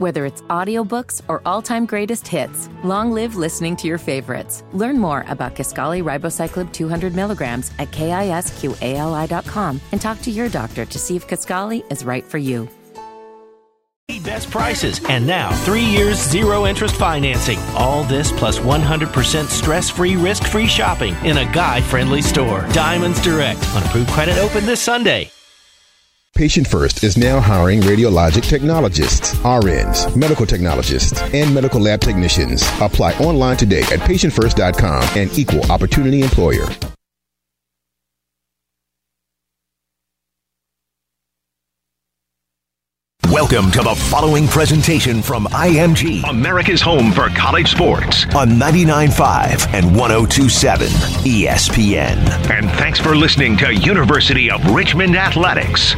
Whether it's audiobooks or all-time greatest hits, long live listening to your favorites. Learn more about Kisqali ribociclib 200 milligrams at kisqali.com and talk to your doctor to see if Kisqali is right for you. Best prices, and now three years zero interest financing. All this plus 100% stress free, risk free shopping in a guy friendly store. Diamonds Direct on approved credit open this Sunday. Patient First is now hiring radiologic technologists, RNs, medical technologists, and medical lab technicians. Apply online today at patientfirst.com and equal opportunity employer. Welcome to the following presentation from IMG, America's home for college sports, on 99.5 and 102.7 ESPN. And thanks for listening to University of Richmond Athletics.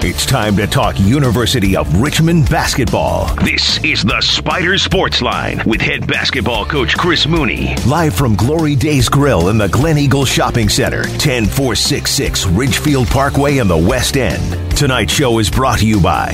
It's time to talk University of Richmond basketball. This is the Spider Sports Line with head basketball coach Chris Mooney. Live from Glory Days Grill in the Glen Eagle Shopping Center, 10466 Ridgefield Parkway in the West End. Tonight's show is brought to you by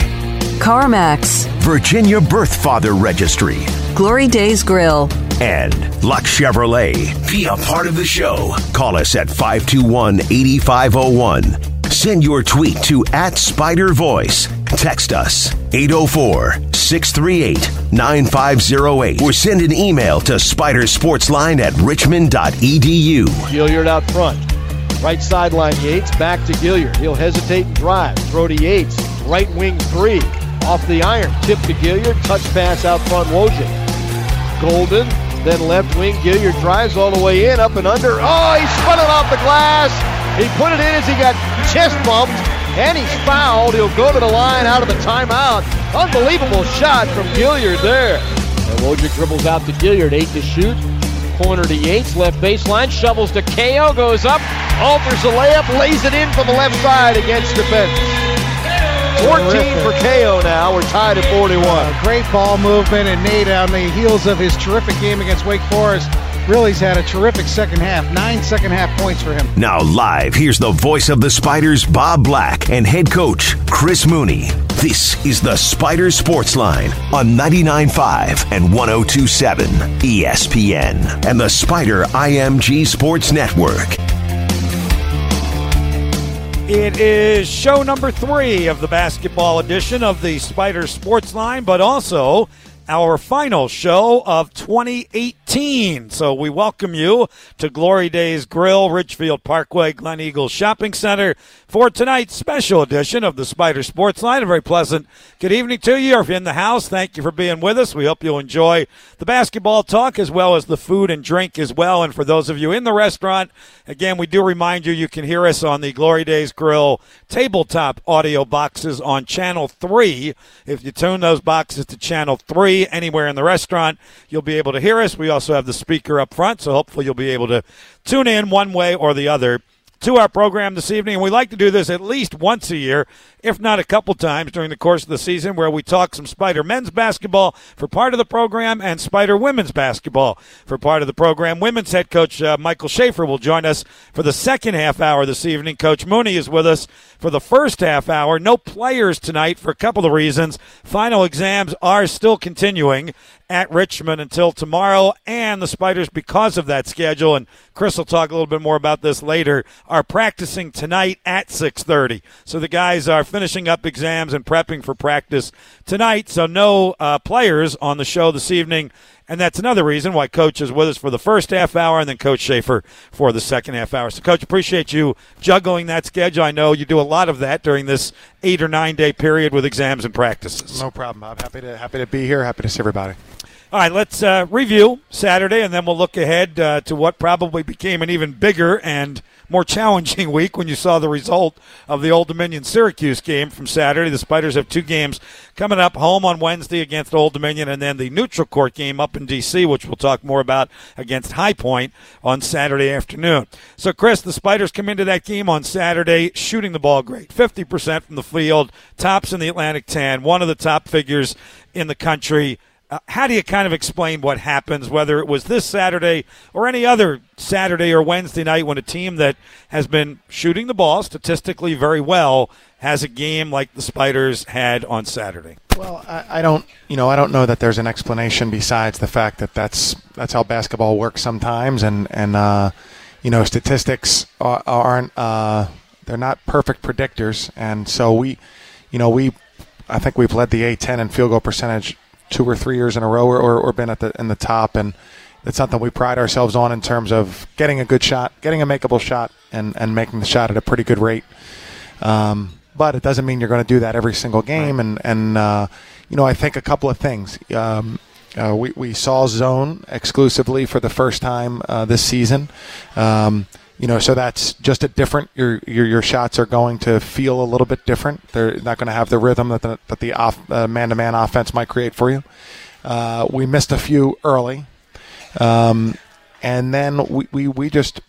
CarMax, Virginia Birth Father Registry, Glory Days Grill, and Luck Chevrolet. Be a part of the show. Call us at 521 8501. Send your tweet to at Spider Voice. Text us 804 638 9508 or send an email to spidersportsline at richmond.edu. Gilyard out front. Right sideline Yates, back to Gilyard. He'll hesitate and drive. Throw to Yates. Right wing three. Off the iron. Tip to Gilyard. Touch pass out front Wojcik. Golden. Then left wing. Gilyard drives all the way in. Up and under. Oh, he spun it off the glass. He put it in as he got chest bumped, and he's fouled. He'll go to the line out of the timeout. Unbelievable shot from Gilyard there. And Wojcik dribbles out to Gilyard, eight to shoot. Corner to Yates, left baseline, shovels to Cayo, goes up, alters the layup, lays it in from the left side against defense. 14 for Cayo now. We're tied at 41. Uh, great ball movement, and Nate on the heels of his terrific game against Wake Forest Really's had a terrific second half. Nine second half points for him. Now, live, here's the voice of the Spiders, Bob Black, and head coach, Chris Mooney. This is the Spider Sports Line on 99.5 and 102.7 ESPN and the Spider IMG Sports Network. It is show number three of the basketball edition of the Spider Sports Line, but also our final show of 2018. So we welcome you to Glory Days Grill, Ridgefield Parkway, Glen Eagles Shopping Center for tonight's special edition of the Spider Sports Line. A very pleasant good evening to you. If you're in the house, thank you for being with us. We hope you'll enjoy the basketball talk as well as the food and drink as well. And for those of you in the restaurant, again, we do remind you you can hear us on the Glory Days Grill tabletop audio boxes on channel three. If you tune those boxes to channel anywhere in the restaurant, you'll be able to hear us. We also have the speaker up front, so hopefully you'll be able to tune in one way or the other to our program this evening. And we like to do this at least once a year if not a couple times during the course of the season, where we talk some Spider men's basketball for part of the program and Spider women's basketball for part of the program. Women's head coach uh, Michael Shafer will join us for the second half hour this evening. Coach Mooney is with us for the first half hour. No players tonight for a couple of reasons. Final exams are still continuing at Richmond until tomorrow, and the Spiders, because of that schedule, and Chris will talk a little bit more about this later, are practicing tonight at 6:30. So the guys are finishing up exams and prepping for practice tonight. So no uh, players on the show this evening. And that's another reason why Coach is with us for the first half hour and then Coach Shafer for the second half hour. So, Coach, appreciate you juggling that schedule. I know you do a lot of that during this eight or nine day period with exams and practices. No problem. I'm happy to happy to be here. Happy to see everybody. All right, let's uh, review Saturday, and then we'll look ahead uh, to what probably became an even bigger and more challenging week when you saw the result of the Old Dominion Syracuse game from Saturday. The Spiders have two games coming up home on Wednesday against Old Dominion, and then the neutral court game up in D.C., which we'll talk more about against High Point on Saturday afternoon. So, Chris, the Spiders come into that game on Saturday shooting the ball great 50% from the field, tops in the Atlantic 10, one of the top figures in the country. Uh, how do you kind of explain what happens, whether it was this Saturday or any other Saturday or Wednesday night when a team that has been shooting the ball statistically very well has a game like the Spiders had on Saturday? Well, I, I don't, you know, I don't know that there's an explanation besides the fact that that's that's how basketball works sometimes, and and uh, you know, statistics are, aren't uh, they're not perfect predictors, and so we, you know, we, I think we've led the A10 in field goal percentage two or three years in a row, or, or been at the in the top, and it's something we pride ourselves on in terms of getting a good shot, getting a makeable shot, and and making the shot at a pretty good rate. Um, but it doesn't mean you're going to do that every single game, and and uh, you know, I think a couple of things. Um, uh, we, we saw zone exclusively for the first time uh, this season. Um, you know, so that's just a different. Your, your your shots are going to feel a little bit different. They're not going to have the rhythm that the that the off, uh, man-to-man offense might create for you. Uh, we missed a few early, um, and then we, we, we just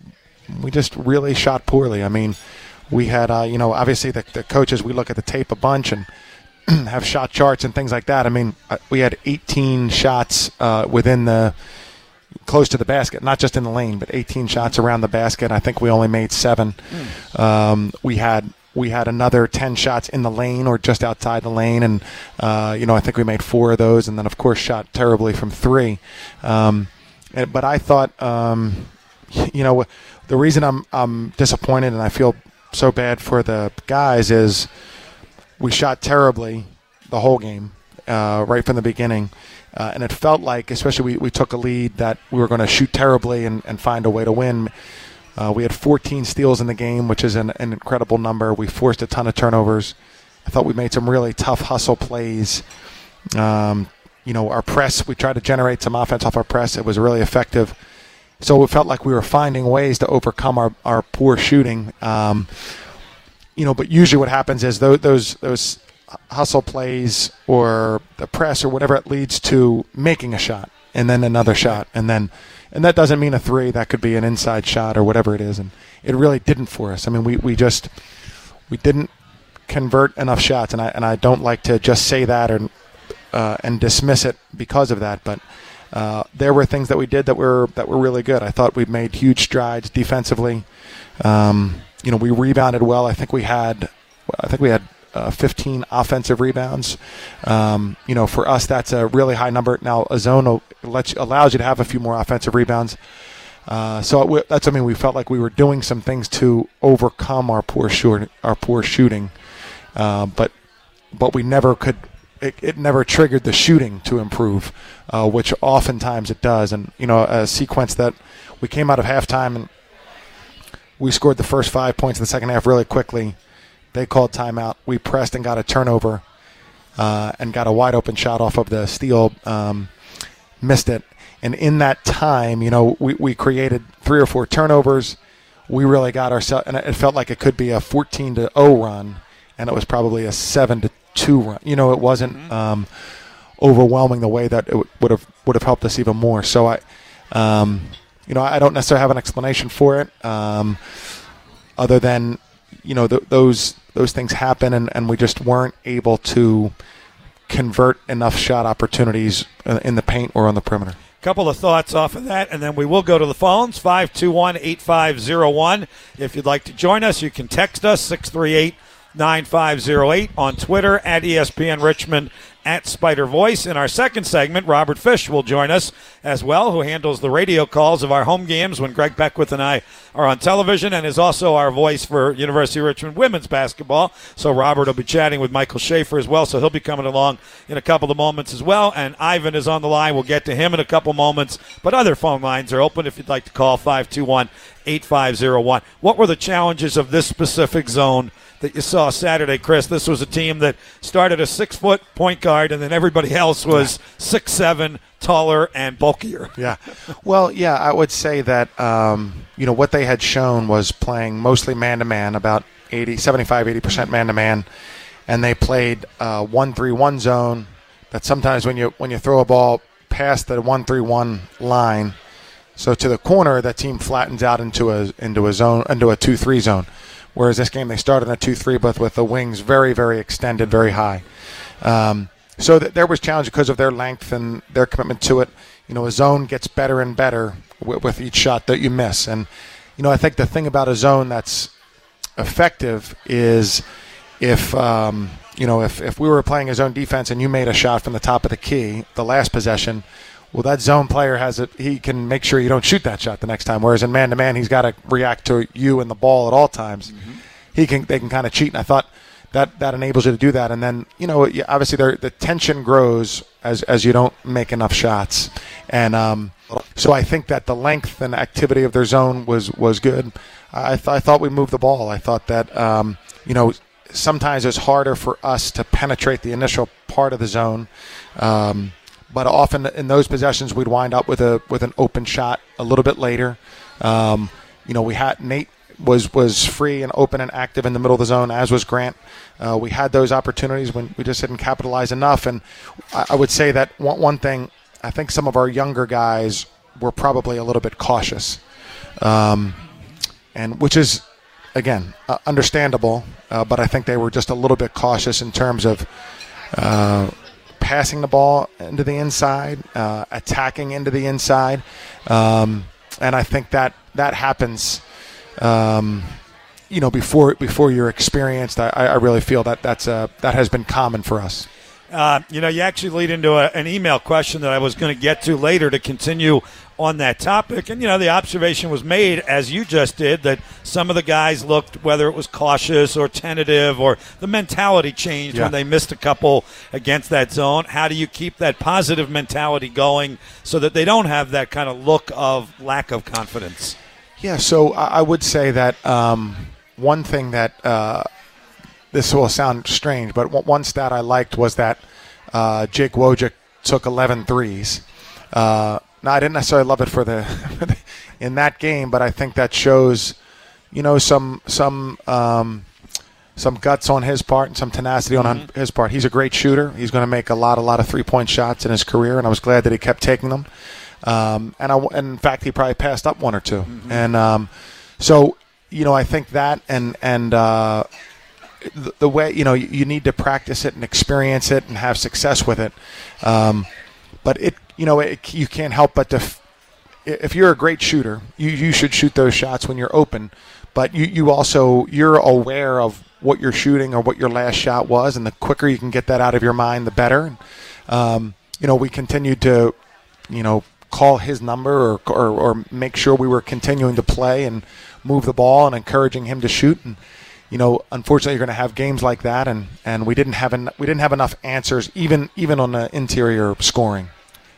we just really shot poorly. I mean, we had uh, you know obviously the, the coaches we look at the tape a bunch and have shot charts and things like that. I mean, uh, we had 18 shots uh, within the close to the basket, not just in the lane, but 18 shots around the basket. I think we only made seven. Um, we had we had another 10 shots in the lane or just outside the lane, and uh, you know I think we made four of those, and then of course shot terribly from three. Um, but I thought, um, you know, the reason I'm I'm disappointed and I feel so bad for the guys is we shot terribly the whole game uh, right from the beginning. Uh, and it felt like, especially we, we took a lead, that we were going to shoot terribly and, and find a way to win. Uh, we had 14 steals in the game, which is an, an, incredible number. We forced a ton of turnovers. I thought we made some really tough hustle plays. Um, you know, our press, we tried to generate some offense off our press. It was really effective. So it felt like we were finding ways to overcome our, our poor shooting. Um, you know, but usually what happens is those, those, those hustle plays or the press or whatever it leads to making a shot and then another shot and then and that doesn't mean a three that could be an inside shot or whatever it is. And it really didn't for us. I mean we, we just we didn't convert enough shots. And I and I don't like to just say that or uh, and dismiss it because of that. But uh, there were things that we did that were that were really good. I thought we made huge strides defensively. Um, you know we rebounded well. I think we had I think we had uh, 15 offensive rebounds. Um, you know, for us, that's a really high number. Now, a zone lets, allows you to have a few more offensive rebounds. Uh, so it, that's something we felt like we were doing some things to overcome our poor shoot, our poor shooting, uh, but but we never could. It, it, never triggered the shooting to improve, uh, which oftentimes it does. And you know, a sequence that we came out of halftime and we scored the first five points in the second half really quickly. They called timeout. We pressed and got a turnover uh, and got a wide open shot off of the steal. Um, missed it. And in that time, you know, we, we created three or four turnovers. We really got ourselves, and it felt like it could be a 14 to 0 run, and it was probably a 7 to 2 run. You know, it wasn't mm-hmm. um, overwhelming the way that it would have would have helped us even more. So I, um, you know, I don't necessarily have an explanation for it, um, other than you know th- those those things happen, and, and we just weren't able to convert enough shot opportunities uh, in the paint or on the perimeter. Couple of thoughts off of that, and then we will go to the phones 521 8501. If you'd like to join us, you can text us 638 9508 on Twitter at ESPN Richmond at Spider Voice. In our second segment, Robert Fish will join us as well, who handles the radio calls of our home games when Greg Beckwith and I are on television and is also our voice for University of Richmond women's basketball. So Robert will be chatting with Michael Shafer as well, so he'll be coming along in a couple of moments as well. And Ivan is on the line. We'll get to him in a couple moments, but other phone lines are open if you'd like to call 521 8501. What were the challenges of this specific zone? That you saw Saturday, Chris. This was a team that started a six foot point guard, and then everybody else was six seven, taller and bulkier. Yeah. Well, yeah, I would say that um, you know what they had shown was playing mostly man to man, about 80, 75, 80 percent man to man, and they played uh, one three one zone. That sometimes when you when you throw a ball past the one three one line, so to the corner, that team flattens out into a into a zone into a two three zone. Whereas this game, they started in a 2 3, but with the wings very, very extended, very high. Um, so th- there was challenge because of their length and their commitment to it. You know, a zone gets better and better w- with each shot that you miss. And you know, I think the thing about a zone that's effective is if um, you know if, if we were playing a zone defense and you made a shot from the top of the key, the last possession, well, that zone player has it. He can make sure you don't shoot that shot the next time. Whereas in man to man, he's got to react to you and the ball at all times. Mm-hmm. He can they can kind of cheat. And I thought that that enables you to do that. And then you know obviously the tension grows as as you don't make enough shots. And um, so I think that the length and activity of their zone was was good. I, th- I thought we moved the ball. I thought that um, you know sometimes it's harder for us to penetrate the initial part of the zone. Um, but often in those possessions, we'd wind up with a with an open shot a little bit later. Um, you know, we had Nate was was free and open and active in the middle of the zone, as was Grant. Uh, we had those opportunities when we just didn't capitalize enough. And I, I would say that one, one thing, I think some of our younger guys were probably a little bit cautious, um, and which is again uh, understandable. Uh, but I think they were just a little bit cautious in terms of uh, passing the ball into the inside, uh, attacking into the inside, um, and I think that that happens. Um, you know, before before you're experienced, I, I really feel that that's a, that has been common for us. Uh, you know, you actually lead into a, an email question that I was going to get to later to continue on that topic. And, you know, the observation was made, as you just did, that some of the guys looked, whether it was cautious or tentative or the mentality changed yeah. when they missed a couple against that zone. How do you keep that positive mentality going so that they don't have that kind of look of lack of confidence? Yeah, so I would say that um, one thing that. Uh, this will sound strange, but one stat I liked was that uh, Jake Wojcik took 11 threes. Uh, now, I didn't necessarily love it for the in that game, but I think that shows, you know, some some um, some guts on his part and some tenacity on mm-hmm. his part. He's a great shooter. He's going to make a lot, a lot of three point shots in his career, and I was glad that he kept taking them. Um, and I, and in fact, he probably passed up one or 2 mm-hmm. And um, so, you know, I think that and and uh, the, the, way you know you, you, need to practice it and experience it and have success with it. Um, but it you know it, you can't help but to if you're a great shooter, you, you should shoot those shots when you're open. But you, you also you're aware of what you're shooting or what your last shot was, and the quicker you can get that out of your mind, the better. Um, you know, we continued to, you know, call his number or, or, or make sure we were continuing to play and move the ball and encouraging him to shoot. And you know, unfortunately, you're going to have games like that, and, and we didn't have en- we didn't have enough answers, even even on the interior scoring.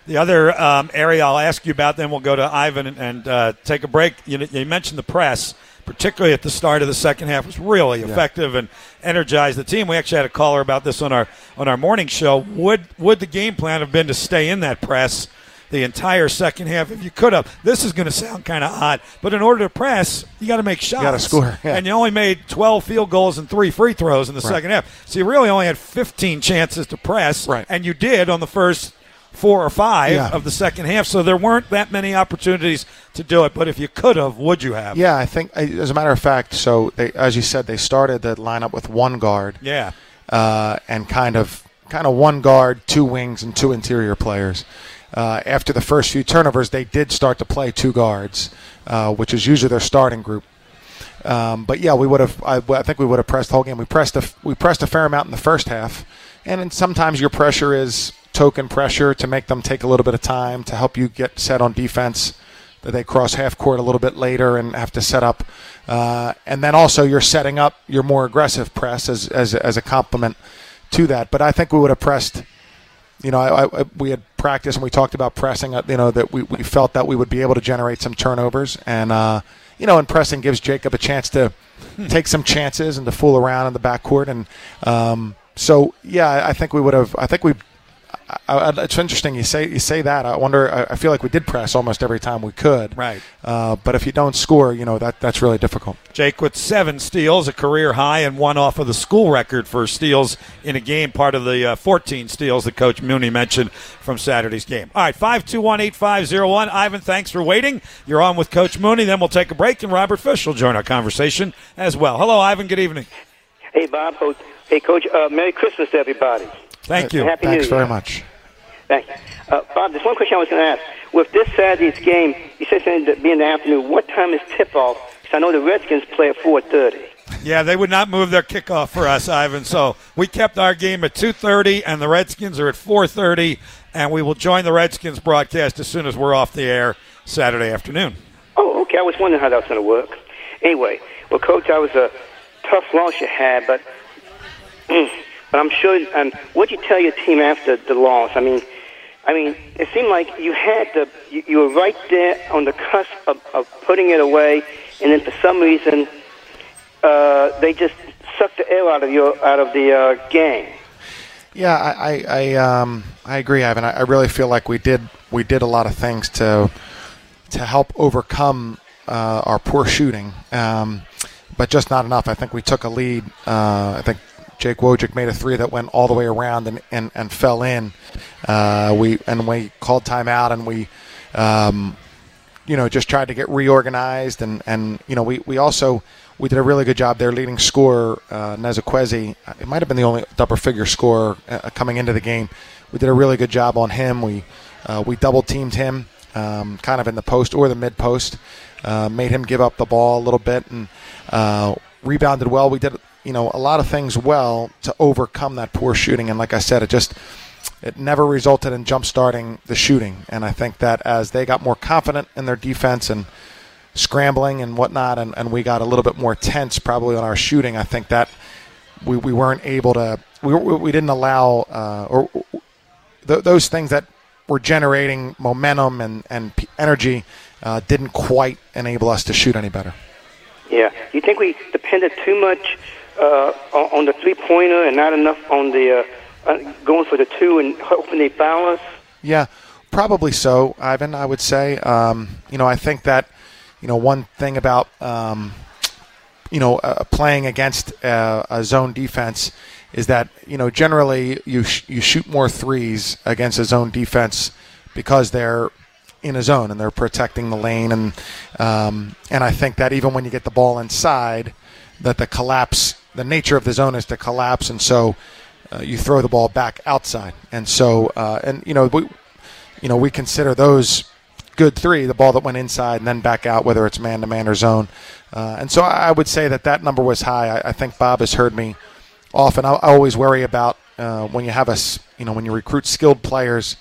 The other um, area I'll ask you about, then we'll go to Ivan and, and uh, take a break. You, you, mentioned the press, particularly at the start of the second half, was really yeah. effective and energized the team. We actually had a caller about this on our on our morning show. Would would the game plan have been to stay in that press? the entire second half if you could have. This is going to sound kind of odd, but in order to press, you got to make shots. You got to score. Yeah. And you only made 12 field goals and three free throws in the right. second half. So you really only had 15 chances to press, right. and you did on the first four or five yeah. of the second half. So there weren't that many opportunities to do it. But if you could have, would you have? Yeah, I think as a matter of fact. So they, as you said, they started the lineup with one guard. Yeah, uh, and kind of kind of one guard, two wings, and two interior players uh, after the first few turnovers, they did start to play two guards, uh, which is usually their starting group. Um, but yeah, we would have. I, I, think we would have pressed the whole game. We pressed a we pressed a fair amount in the first half, and sometimes your pressure is token pressure to make them take a little bit of time to help you get set on defense. That they cross half court a little bit later and have to set up, uh, and then also you're setting up your more aggressive press as as as a complement to that. But I think we would have pressed you know, I, I, we had practiced and we talked about pressing. You know, that we, we felt that we would be able to generate some turnovers, and uh, you know, and pressing gives Jacob a chance to take some chances and to fool around in the backcourt, and um, so yeah, I think we would have. I think we I, I, it's interesting you say you say that. I wonder. I, I, feel like we did press almost every time we could. Right. Uh, but if you don't score, you know that that's really difficult. Jake with seven steals, a career high, and one off of the school record for steals in a game. Part of the uh, 14 steals that Coach Mooney mentioned from Saturday's game. All right, five two one eight five zero one. Ivan, thanks for waiting. You're on with Coach Mooney. Then we'll take a break, and Robert Fish will join our conversation as well. Hello, Ivan. Good evening. Hey, Bob. Hey, Coach. Uh, Merry Christmas, to everybody. Thank you. Happy Thanks New very Year. much. Thank you. Uh, Bob, there's one question I was going to ask. With this Saturday's game, you said it's going to be in the afternoon. What time is tip-off? Because I know the Redskins play at 4.30. Yeah, they would not move their kickoff for us, Ivan. So we kept our game at 2:30, and the Redskins are at 4:30, and we will join the Redskins broadcast as soon as we're off the air Saturday afternoon. Oh, okay. I was wondering how that was going to work. Anyway, well, Coach, that was a tough loss you had, but but I'm sure. Um, what'd you tell your team after the loss? I mean, I mean, it seemed like you had the you, you were right there on the cusp of, of putting it away, and then for some reason, uh, they just sucked the air out of your out of the uh, game. Yeah, I I, I, um, I agree, Ivan. I, I really feel like we did we did a lot of things to to help overcome uh, our poor shooting, um, but just not enough. I think we took a lead. Uh, I think Jake Wojcik made a three that went all the way around and, and, and fell in. Uh, we and we called timeout and we. Um, you know, just tried to get reorganized, and, and you know, we, we also we did a really good job. Their leading scorer, uh, Nezukwezi, it might have been the only double figure scorer uh, coming into the game. We did a really good job on him. We uh, we double teamed him, um, kind of in the post or the mid post, uh, made him give up the ball a little bit, and uh, rebounded well. We did you know a lot of things well to overcome that poor shooting, and like I said, it just it never resulted in jump starting the shooting. And I think that as they got more confident in their defense and scrambling and whatnot, and, and we got a little bit more tense probably on our shooting, I think that we, we weren't able to, we, we didn't allow, uh, or th- those things that were generating momentum and, and energy uh, didn't quite enable us to shoot any better. Yeah. Do you think we depended too much uh, on, the three pointer and not enough on the uh, uh, going for the two and hoping they balance? Yeah, probably so, Ivan. I would say. Um, you know, I think that you know one thing about um, you know uh, playing against uh, a zone defense is that you know generally you sh- you shoot more threes against a zone defense because they're in a zone and they're protecting the lane and um, and I think that even when you get the ball inside, that the collapse, the nature of the zone is to collapse, and so uh, you throw the ball back outside, and so uh, and you know we you know we consider those good three, the ball that went inside and then back out, whether it's man to man or zone, uh, and so I would say that that number was high. I, I think Bob has heard me often. I, I always worry about uh, when you have us, you know, when you recruit skilled players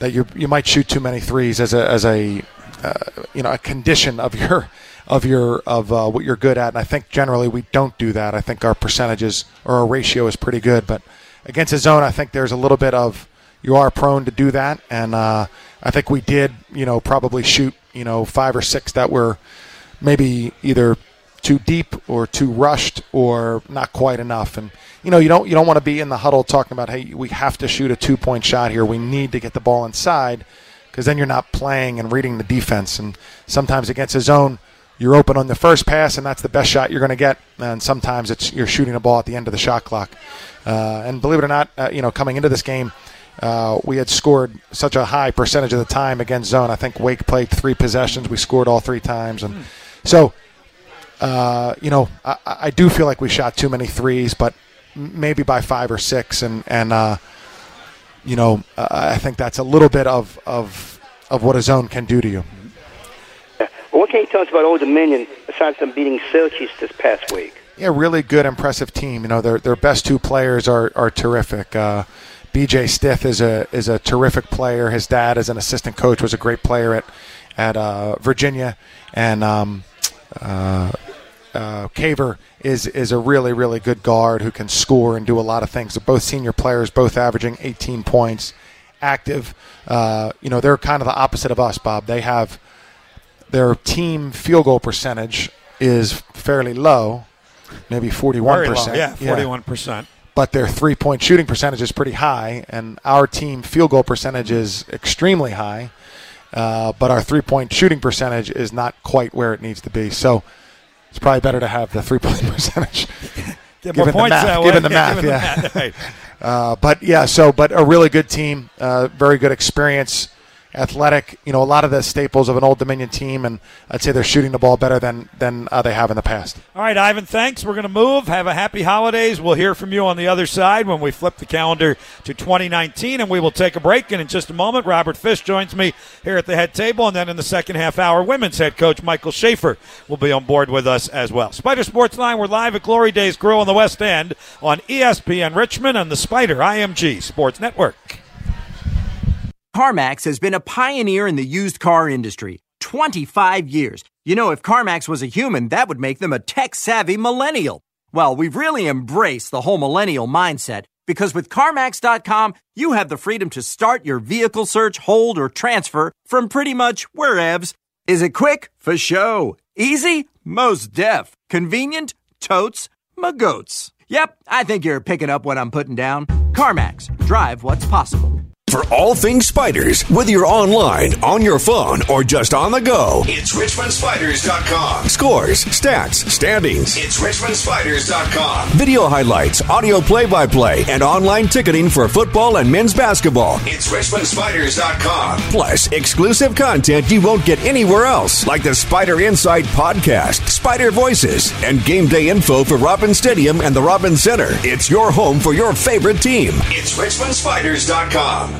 that you you might shoot too many threes as a as a uh, you know a condition of your of your of uh, what you're good at. And I think generally we don't do that. I think our percentages or our ratio is pretty good, but against a zone, I think there's a little bit of you are prone to do that, and uh, I think we did you know probably shoot you know five or six that were maybe either too deep or too rushed or not quite enough and you know you don't you don't want to be in the huddle talking about hey we have to shoot a two point shot here we need to get the ball inside because then you're not playing and reading the defense and sometimes against a zone you're open on the first pass and that's the best shot you're going to get and sometimes it's you're shooting a ball at the end of the shot clock uh, and believe it or not uh, you know coming into this game uh, we had scored such a high percentage of the time against zone. I think Wake played three possessions. We scored all three times, and so uh, you know I, I do feel like we shot too many threes, but maybe by five or six, and and uh, you know I think that's a little bit of of of what a zone can do to you. Well, what can you tell us about Old Dominion besides them beating Syracuse this past week? Yeah, really good, impressive team. You know, their their best two players are are terrific. Uh, B.J. Stith is a is a terrific player. His dad, as an assistant coach, was a great player at at uh, Virginia, and um, uh, uh, Caver is is a really really good guard who can score and do a lot of things. They're both senior players, both averaging 18 points, active. Uh, you know, they're kind of the opposite of us, Bob. They have their team field goal percentage is fairly low, maybe 41 Very low. percent. Yeah, forty-one percent. But their three point shooting percentage is pretty high, and our team field goal percentage is extremely high. Uh, but our three point shooting percentage is not quite where it needs to be. So it's probably better to have the three point percentage. Given the math, given the Yeah, math, given the yeah. math, right. Uh, but yeah, so but a really good team, uh, very good experience. Athletic. You know, a lot of the staples of an Old Dominion team, and I'd say they're shooting the ball better than than uh, they have in the past. All right, Ivan. Thanks. We're going to move. Have a happy holidays. We'll hear from you on the other side when we flip the calendar to 2019, and we will take a break. And in just a moment, Robert Fish joins me here at the head table, and then in the second half hour, women's head coach Michael Shafer will be on board with us as well. Spider Sports Line. We're live at Glory Days Grill in the West End on ESPN Richmond and the Spider IMG Sports Network. CarMax has been a pioneer in the used car industry. 25 years. You know, if CarMax was a human, that would make them a tech savvy millennial. Well, we've really embraced the whole millennial mindset because with CarMax.com, you have the freedom to start your vehicle search, hold, or transfer from pretty much wherevs. Is it quick? For show. Easy? Most def. Convenient? Totes? Magoats. Yep, I think you're picking up what I'm putting down. CarMax. Drive what's possible. For all things spiders, whether you're online, on your phone, or just on the go, it's RichmondSpiders.com. Scores, stats, standings. It's RichmondSpiders.com. Video highlights, audio play by play, and online ticketing for football and men's basketball. It's RichmondSpiders.com. Plus, exclusive content you won't get anywhere else, like the Spider Insight podcast, Spider Voices, and game day info for Robins Stadium and the Robins Center. It's your home for your favorite team. It's RichmondSpiders.com.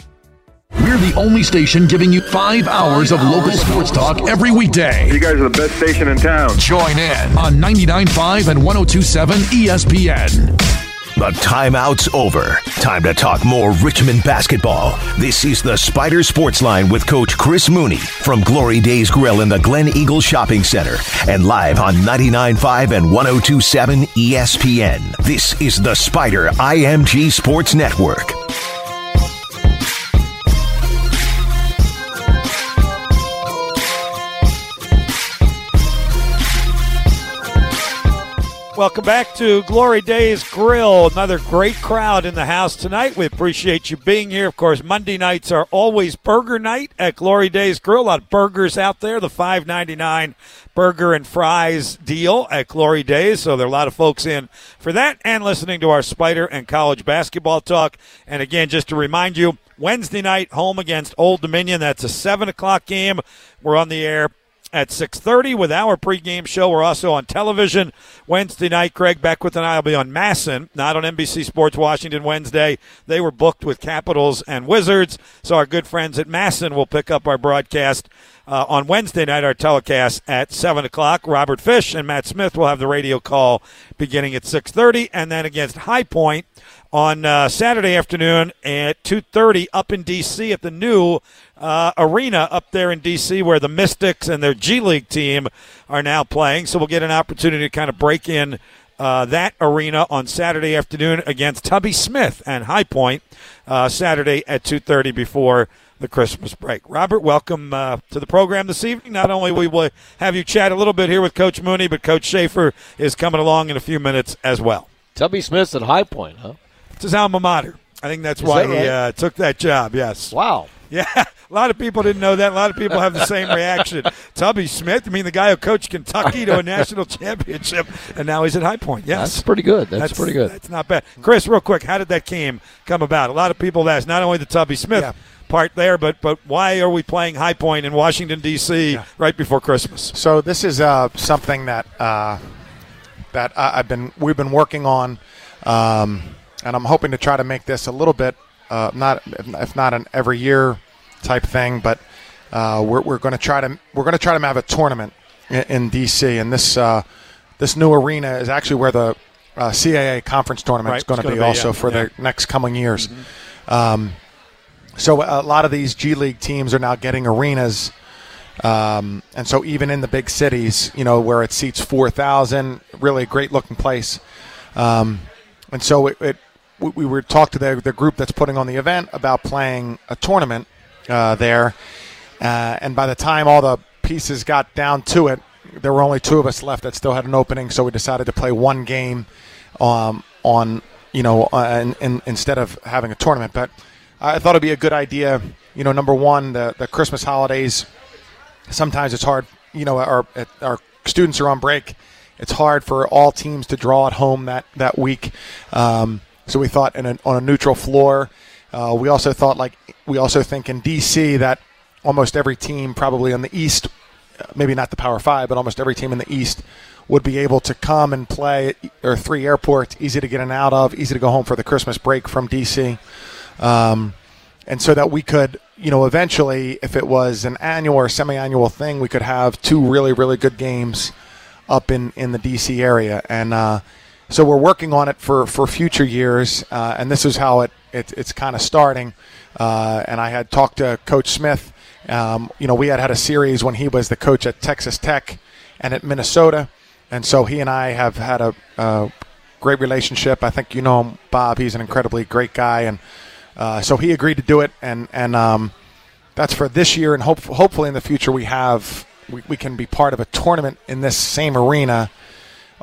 We're the only station giving you five hours of local sports talk every weekday. You guys are the best station in town. Join in on 99.5 and 102.7 ESPN. The timeout's over. Time to talk more Richmond basketball. This is the Spider Sports Line with Coach Chris Mooney from Glory Days Grill in the Glen Eagle Shopping Center and live on 99.5 and 102.7 ESPN. This is the Spider IMG Sports Network. Welcome back to Glory Days Grill. Another great crowd in the house tonight. We appreciate you being here. Of course, Monday nights are always burger night at Glory Days Grill. A lot of burgers out there. The five ninety nine burger and fries deal at Glory Days. So there are a lot of folks in for that and listening to our Spider and college basketball talk. And again, just to remind you, Wednesday night home against Old Dominion. That's a seven o'clock game. We're on the air at 6.30 with our pregame show. We're also on television Wednesday night. Greg Beckwith and I will be on MASN, not on NBC Sports Washington Wednesday. They were booked with Capitals and Wizards, so our good friends at MASN will pick up our broadcast uh, on Wednesday night, our telecast at 7 o'clock. Robert Fish and Matt Smith will have the radio call beginning at 6.30, and then against High Point on uh, Saturday afternoon at 2.30 up in D.C. at the new uh, arena up there in D.C. where the Mystics and their G League team are now playing. So we'll get an opportunity to kind of break in uh, that arena on Saturday afternoon against Tubby Smith and High Point uh, Saturday at 2.30 before the Christmas break. Robert, welcome uh, to the program this evening. Not only we will have you chat a little bit here with Coach Mooney, but Coach Shafer is coming along in a few minutes as well. Tubby Smith's at High Point, huh? It's his alma mater. I think that's why that right? he uh, took that job. Yes. Wow. Yeah, a lot of people didn't know that. A lot of people have the same reaction. Tubby Smith, I mean, the guy who coached Kentucky to a national championship, and now he's at High Point. Yes, that's pretty good. That's, that's pretty good. That's not bad. Chris, real quick, how did that game come about? A lot of people ask not only the Tubby Smith. Yeah part there, but but why are we playing High Point in Washington D.C. Yeah. right before Christmas? So this is uh, something that uh, that I've been we've been working on. Um, and I'm hoping to try to make this a little bit uh, not if not an every year type thing, but uh, we're, we're going to try to we're going to try to have a tournament in, in DC, and this uh, this new arena is actually where the uh, CAA conference tournament Right, is going to be, be, also yeah, for yeah. the next coming years. Um, so a lot of these G League teams are now getting arenas. Um, and so even in the big cities, you know, where it seats 4,000, really a great looking place. Um, and so it, it we, we were talked to the, the group that's putting on the event about playing a tournament uh, there. Uh, and by the time all the pieces got down to it, there were only two of us left that still had an opening. So we decided to play one game um, on, you know, uh, in, instead of having a tournament. But I thought it'd be a good idea. You know, number one, the, the Christmas holidays sometimes it's hard. You know, our our students are on break. It's hard for all teams to draw at home that that week. Um, so we thought in a, on a neutral floor. Uh, we also thought like we also think in DC that almost every team probably in the East, uh, maybe not the Power Five, but almost every team in the East would be able to come and play. Are three airports, easy to get in and out of, easy to go home for the Christmas break from DC. Um, and so that we could, you know, eventually, if it was an annual or semi-annual thing, we could have two really, really good games up in in the DC area, and uh, so we're working on it for for future years, uh, and this is how it, it it's kind of starting. Uh, and I had talked to Coach Smith. Um, you know, we had had a series when he was the coach at Texas Tech and at Minnesota, and so he and I have had a, a great relationship. I think you know him, Bob. He's an incredibly great guy, and uh, so he agreed to do it, and and um, that's for this year, and hope, hopefully in the future we have we, we can be part of a tournament in this same arena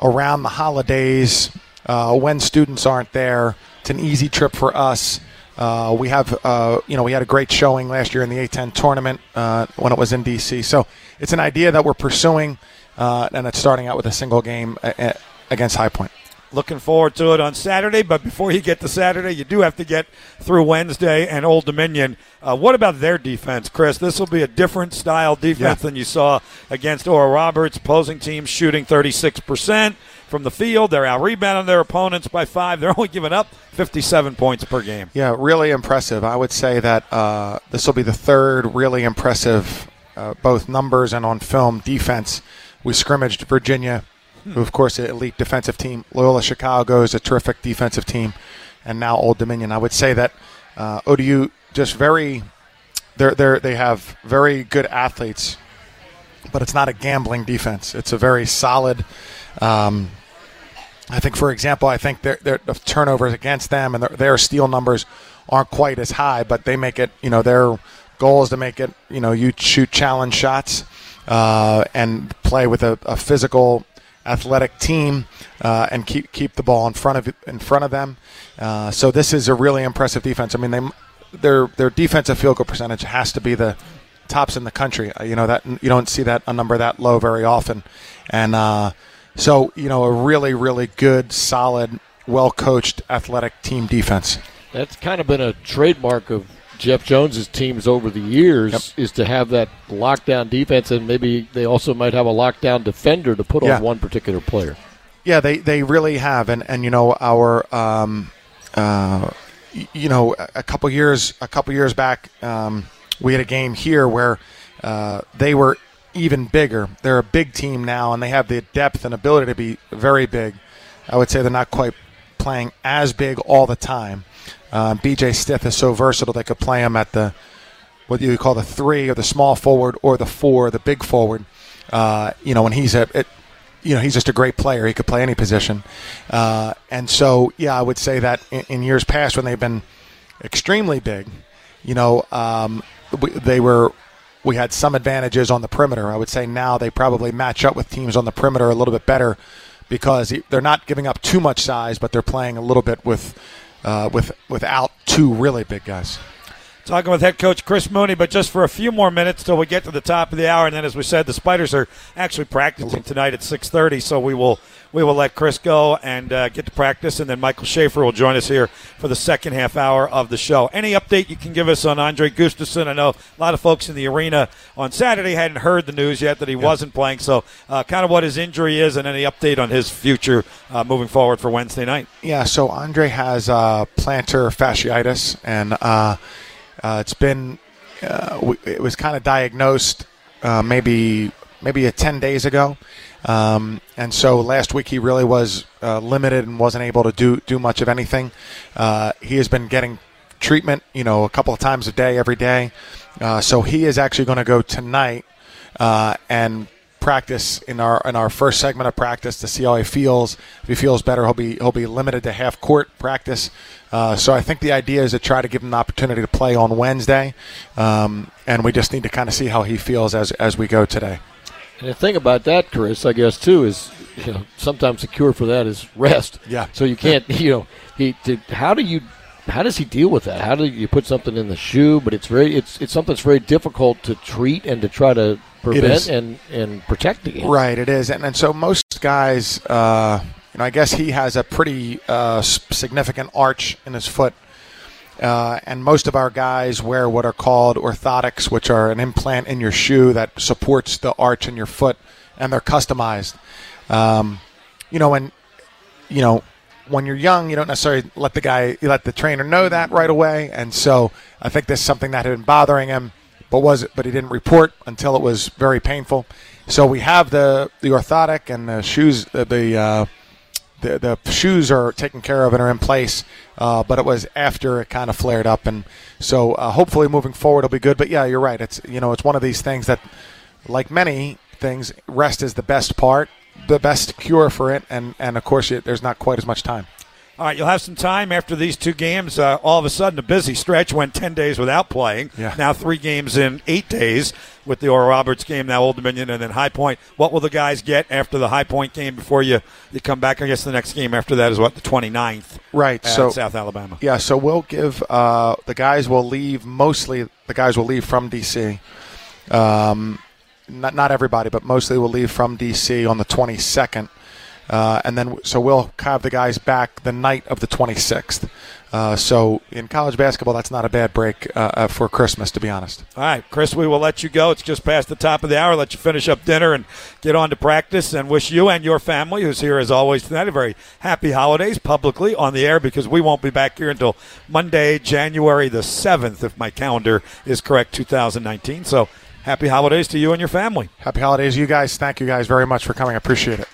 around the holidays uh, when students aren't there. It's an easy trip for us. Uh, we have, uh, you know, we had a great showing last year in the A10 tournament uh, when it was in DC. So it's an idea that we're pursuing, uh, and it's starting out with a single game uh, against High Point. Looking forward to it on Saturday, but before you get to Saturday, you do have to get through Wednesday and Old Dominion. Uh, what about their defense, Chris? This will be a different style defense Yeah. than you saw against Oral Roberts. Opposing teams shooting 36% from the field. They're out rebounding their opponents by five. They're only giving up 57 points per game. Yeah, really impressive. I would say that uh, this will be the third really impressive, uh, both numbers and on film defense. We scrimmaged Virginia, who of course an elite defensive team. Loyola Chicago is a terrific defensive team, and now Old Dominion. I would say that uh, ODU just very, they're they they have very good athletes, but it's not a gambling defense. It's a very solid. Um, I think, for example, I think their, their the turnovers against them and their, their steal numbers aren't quite as high, but they make it. You know, their goal is to make it. You know, you shoot challenge shots uh, and play with a, a physical, athletic team uh, and keep keep the ball in front of in front of them. Uh, so this is a really impressive defense. I mean, they their their defensive field goal percentage has to be the tops in the country. Uh, You know that you don't see that a number that low very often, and uh, so you know a really really good, solid, well coached, athletic team defense. That's kind of been a trademark of Jeff Jones's teams over the years is to have that lockdown defense, and maybe they also might have a lockdown defender to put Yeah. on one particular player. Yeah, they, they really have, and and you know our um, uh, you know a- a couple years a couple years back um, we had a game here where uh, they were even bigger. They're a big team now, and they have the depth and ability to be very big. I would say they're not quite playing as big all the time. Uh, BJ Stith is so versatile; they could play him at the what you call the three or the small forward or the four, the big forward. Uh, you know, when he's a, it, you know, he's just a great player. He could play any position. Uh, and so, yeah, I would say that in, in years past when they've been extremely big, you know, um, we, they were. We had some advantages on the perimeter. I would say now they probably match up with teams on the perimeter a little bit better because they're not giving up too much size, but they're playing a little bit with uh, with without two really big guys. Talking with head coach Chris Mooney, but just for a few more minutes till we get to the top of the hour, and then as we said, the Spiders are actually practicing tonight at six thirty. So we will we will let Chris go and uh, get to practice, and then Michael Shafer will join us here for the second half hour of the show. Any update you can give us on Andre Gustavson? I know a lot of folks in the arena on Saturday hadn't heard the news yet that he wasn't playing. So uh, kind of what his injury is, and any update on his future uh, moving forward for Wednesday night. Yeah, so Andre has uh, plantar fasciitis, and uh, it's been uh, it was kind of diagnosed uh, maybe maybe a 10 days ago. Um, and so last week he really was uh, limited and wasn't able to do do much of anything. Uh, he has been getting treatment, you know, a couple of times a day, every day. Uh, so he is actually going to go tonight uh, and practice in our in our first segment of practice to see how he feels. If he feels better, he'll be he'll be limited to half court practice. Uh, so I think the idea is to try to give him the opportunity to play on Wednesday, um, and we just need to kind of see how he feels as as we go today. And the thing about that, Chris, I guess too, is you know sometimes the cure for that is rest. Yeah. So you can't, you know, he. Did, how do you? How does he deal with that? How do you put something in the shoe? But it's very, it's it's something that's very difficult to treat and to try to prevent and and protect against. Right, it is, and and so most guys, uh, you know, I guess he has a pretty uh, significant arch in his foot. Uh, and most of our guys wear what are called orthotics, which are an implant in your shoe that supports the arch in your foot, and they're customized. Um, you know, and you know, when you're young, you don't necessarily let the guy, you let the trainer know that right away. And so I think this is something that had been bothering him, but was it but he didn't report until it was very painful. So we have the the orthotic and the shoes, the, the uh, the, the shoes are taken care of and are in place, uh, but it was after it kind of flared up, and so uh, hopefully moving forward it'll be good. But yeah, you're right. It's you know it's one of these things that, like many things, rest is the best part, the best cure for it, and and of course it, there's not quite as much time. All right, you'll have some time after these two games. Uh, all of a sudden, a busy stretch went 10 days without playing. Yeah. Now, three games in eight days with the Oral Roberts game, now Old Dominion, and then High Point. What will the guys get after the High Point game before you, you come back? I guess the next game after that is what, the 29th? Right. So South Alabama. Yeah. So we'll give uh, the guys will leave mostly. The guys will leave from DC. Um, not not everybody, but mostly will leave from DC on the 22nd. Uh, and then, so we'll have the guys back the night of the 26th. Uh, so in college basketball, that's not a bad break uh, uh, for Christmas, to be honest. All right, Chris, we will let you go. It's just past the top of the hour. Let you finish up dinner and get on to practice. And wish you and your family, who's here as always tonight, a very happy holidays publicly on the air because we won't be back here until Monday, January the 7th, if my calendar is correct, 2019. So happy holidays to you and your family. Happy holidays, you guys. Thank you guys very much for coming. I appreciate it.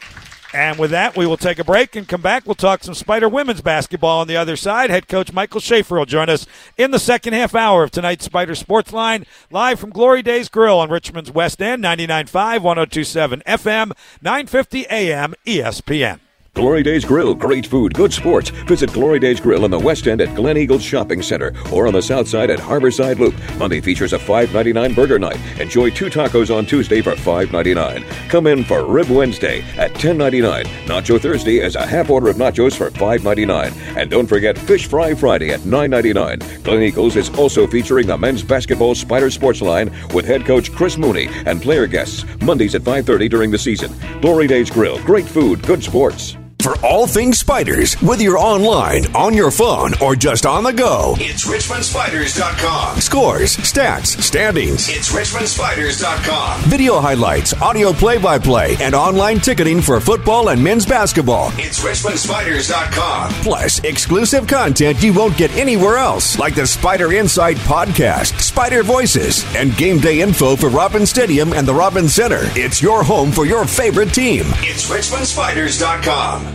And with that, we will take a break and come back. We'll talk some Spider women's basketball on the other side. Head coach Michael Shafer will join us in the second half hour of tonight's Spider Sports Line, live from Glory Days Grill on Richmond's West End, 99.5, 1027 FM, 950 AM, ESPN. Glory Days Grill, great food, good sports. Visit Glory Days Grill in the West End at Glen Eagles Shopping Center or on the South Side at Harborside Loop. Monday features a $5.99 burger night. Enjoy two tacos on Tuesday for $5.99. Come in for Rib Wednesday at $10.99. Nacho Thursday as a half order of nachos for $5.99. And don't forget Fish Fry Friday at $9.99. Glen Eagles is also featuring the men's basketball Spider Sports Line with head coach Chris Mooney and player guests Mondays at 5.30 during the season. Glory Days Grill, great food, good sports. For all things spiders, whether you're online, on your phone, or just on the go, It's RichmondSpiders.com. scores, stats, standings, It's RichmondSpiders.com. video highlights, audio play by play, and online ticketing for football and men's basketball. It's RichmondSpiders.com. Plus, exclusive content you won't get anywhere else, like the Spider Insight podcast, Spider Voices, and game day info for Robins Stadium and the Robins Center. It's your home for your favorite team. It's RichmondSpiders.com.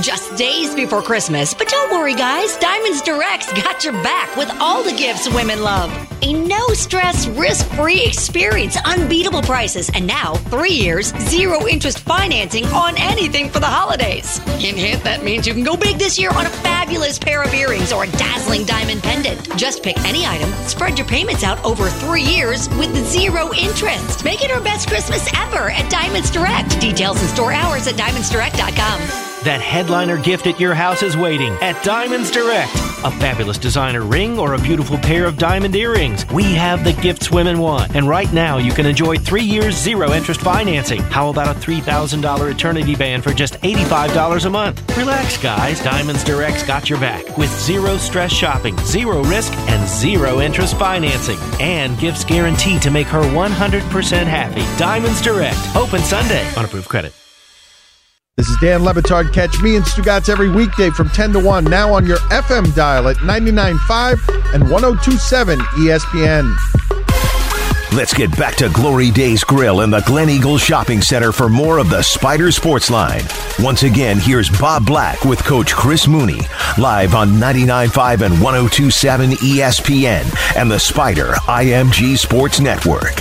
Just days before Christmas, but don't worry, guys. Diamonds Direct's got your back with all the gifts women love. A no stress, risk free experience, unbeatable prices, and now three years, zero interest financing on anything for the holidays. Hint, hint, that means you can go big this year on a fabulous pair of earrings or a dazzling diamond pendant. Just pick any item, spread your payments out over three years with zero interest. Make it our best Christmas ever at Diamonds Direct. Details and store hours at diamondsdirect.com. That headliner gift at your house is waiting at Diamonds Direct. A fabulous designer ring or a beautiful pair of diamond earrings. We have the gifts women want. And right now, you can enjoy three years zero interest financing. How about a $3,000 eternity band for just $85 a month? Relax, guys. Diamonds Direct's got your back with zero stress shopping, zero risk, and zero interest financing. And gifts guaranteed to make her 100% happy. Diamonds Direct. Open Sunday on approved credit. This is Dan Le Batard. Catch me and Stugatz every weekday from 10 to 1, now on your FM dial at 99.5 and 1027 ESPN. Let's get back to Glory Days Grill in the Glen Eagles Shopping Center for more of the Spider Sports Line. Once again, here's Bob Black with Coach Chris Mooney, live on 99.5 and 102.7 ESPN and the Spider IMG Sports Network.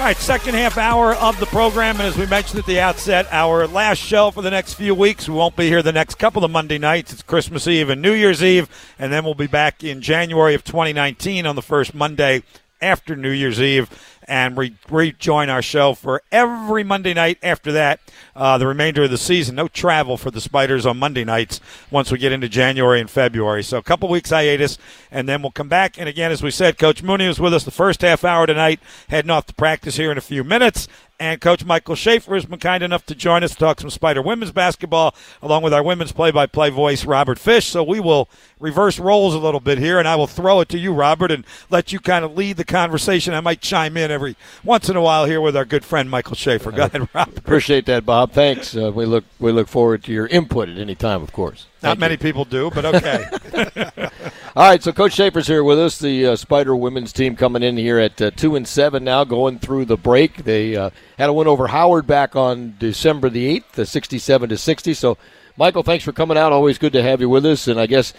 All right, second half hour of the program, and as we mentioned at the outset, our last show for the next few weeks. We won't be here the next couple of Monday nights. It's Christmas Eve and New Year's Eve, and then we'll be back in January of 2019 on the first Monday after New Year's Eve and re- rejoin our show for every Monday night after that, uh, the remainder of the season. No travel for the Spiders on Monday nights once we get into January and February. So a couple weeks hiatus, and then we'll come back. And again, as we said, Coach Mooney was with us the first half hour tonight, heading off to practice here in a few minutes. And Coach Michael Shafer has been kind enough to join us to talk some Spider women's basketball, along with our women's play by play voice, Robert Fish. So we will reverse roles a little bit here, and I will throw it to you, Robert, and let you kind of lead the conversation. I might chime in every once in a while here with our good friend Michael Shafer. Go ahead, Robert. Appreciate that, Bob. Thanks. Uh, we look we look forward to your input at any time, of course. Not many people do, but okay. All right, so Coach Shafer's here with us. The uh, Spider women's team coming in here at uh, two and seven now, going through the break. They uh, had a win over Howard back on December the eighth, the sixty-seven to sixty. So, Michael, thanks for coming out. Always good to have you with us. And I guess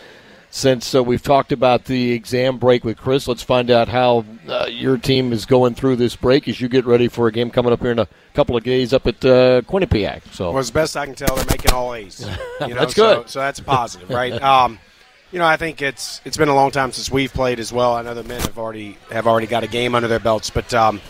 since uh, we've talked about the exam break with Chris, let's find out how uh, your team is going through this break as you get ready for a game coming up here in a couple of days up at uh, Quinnipiac. So, well, as best I can tell, they're making all A's. You know, that's so, good. So that's positive, right? um, you know, I think it's it's been a long time since we've played as well. I know the men have already have already got a game under their belts, but um,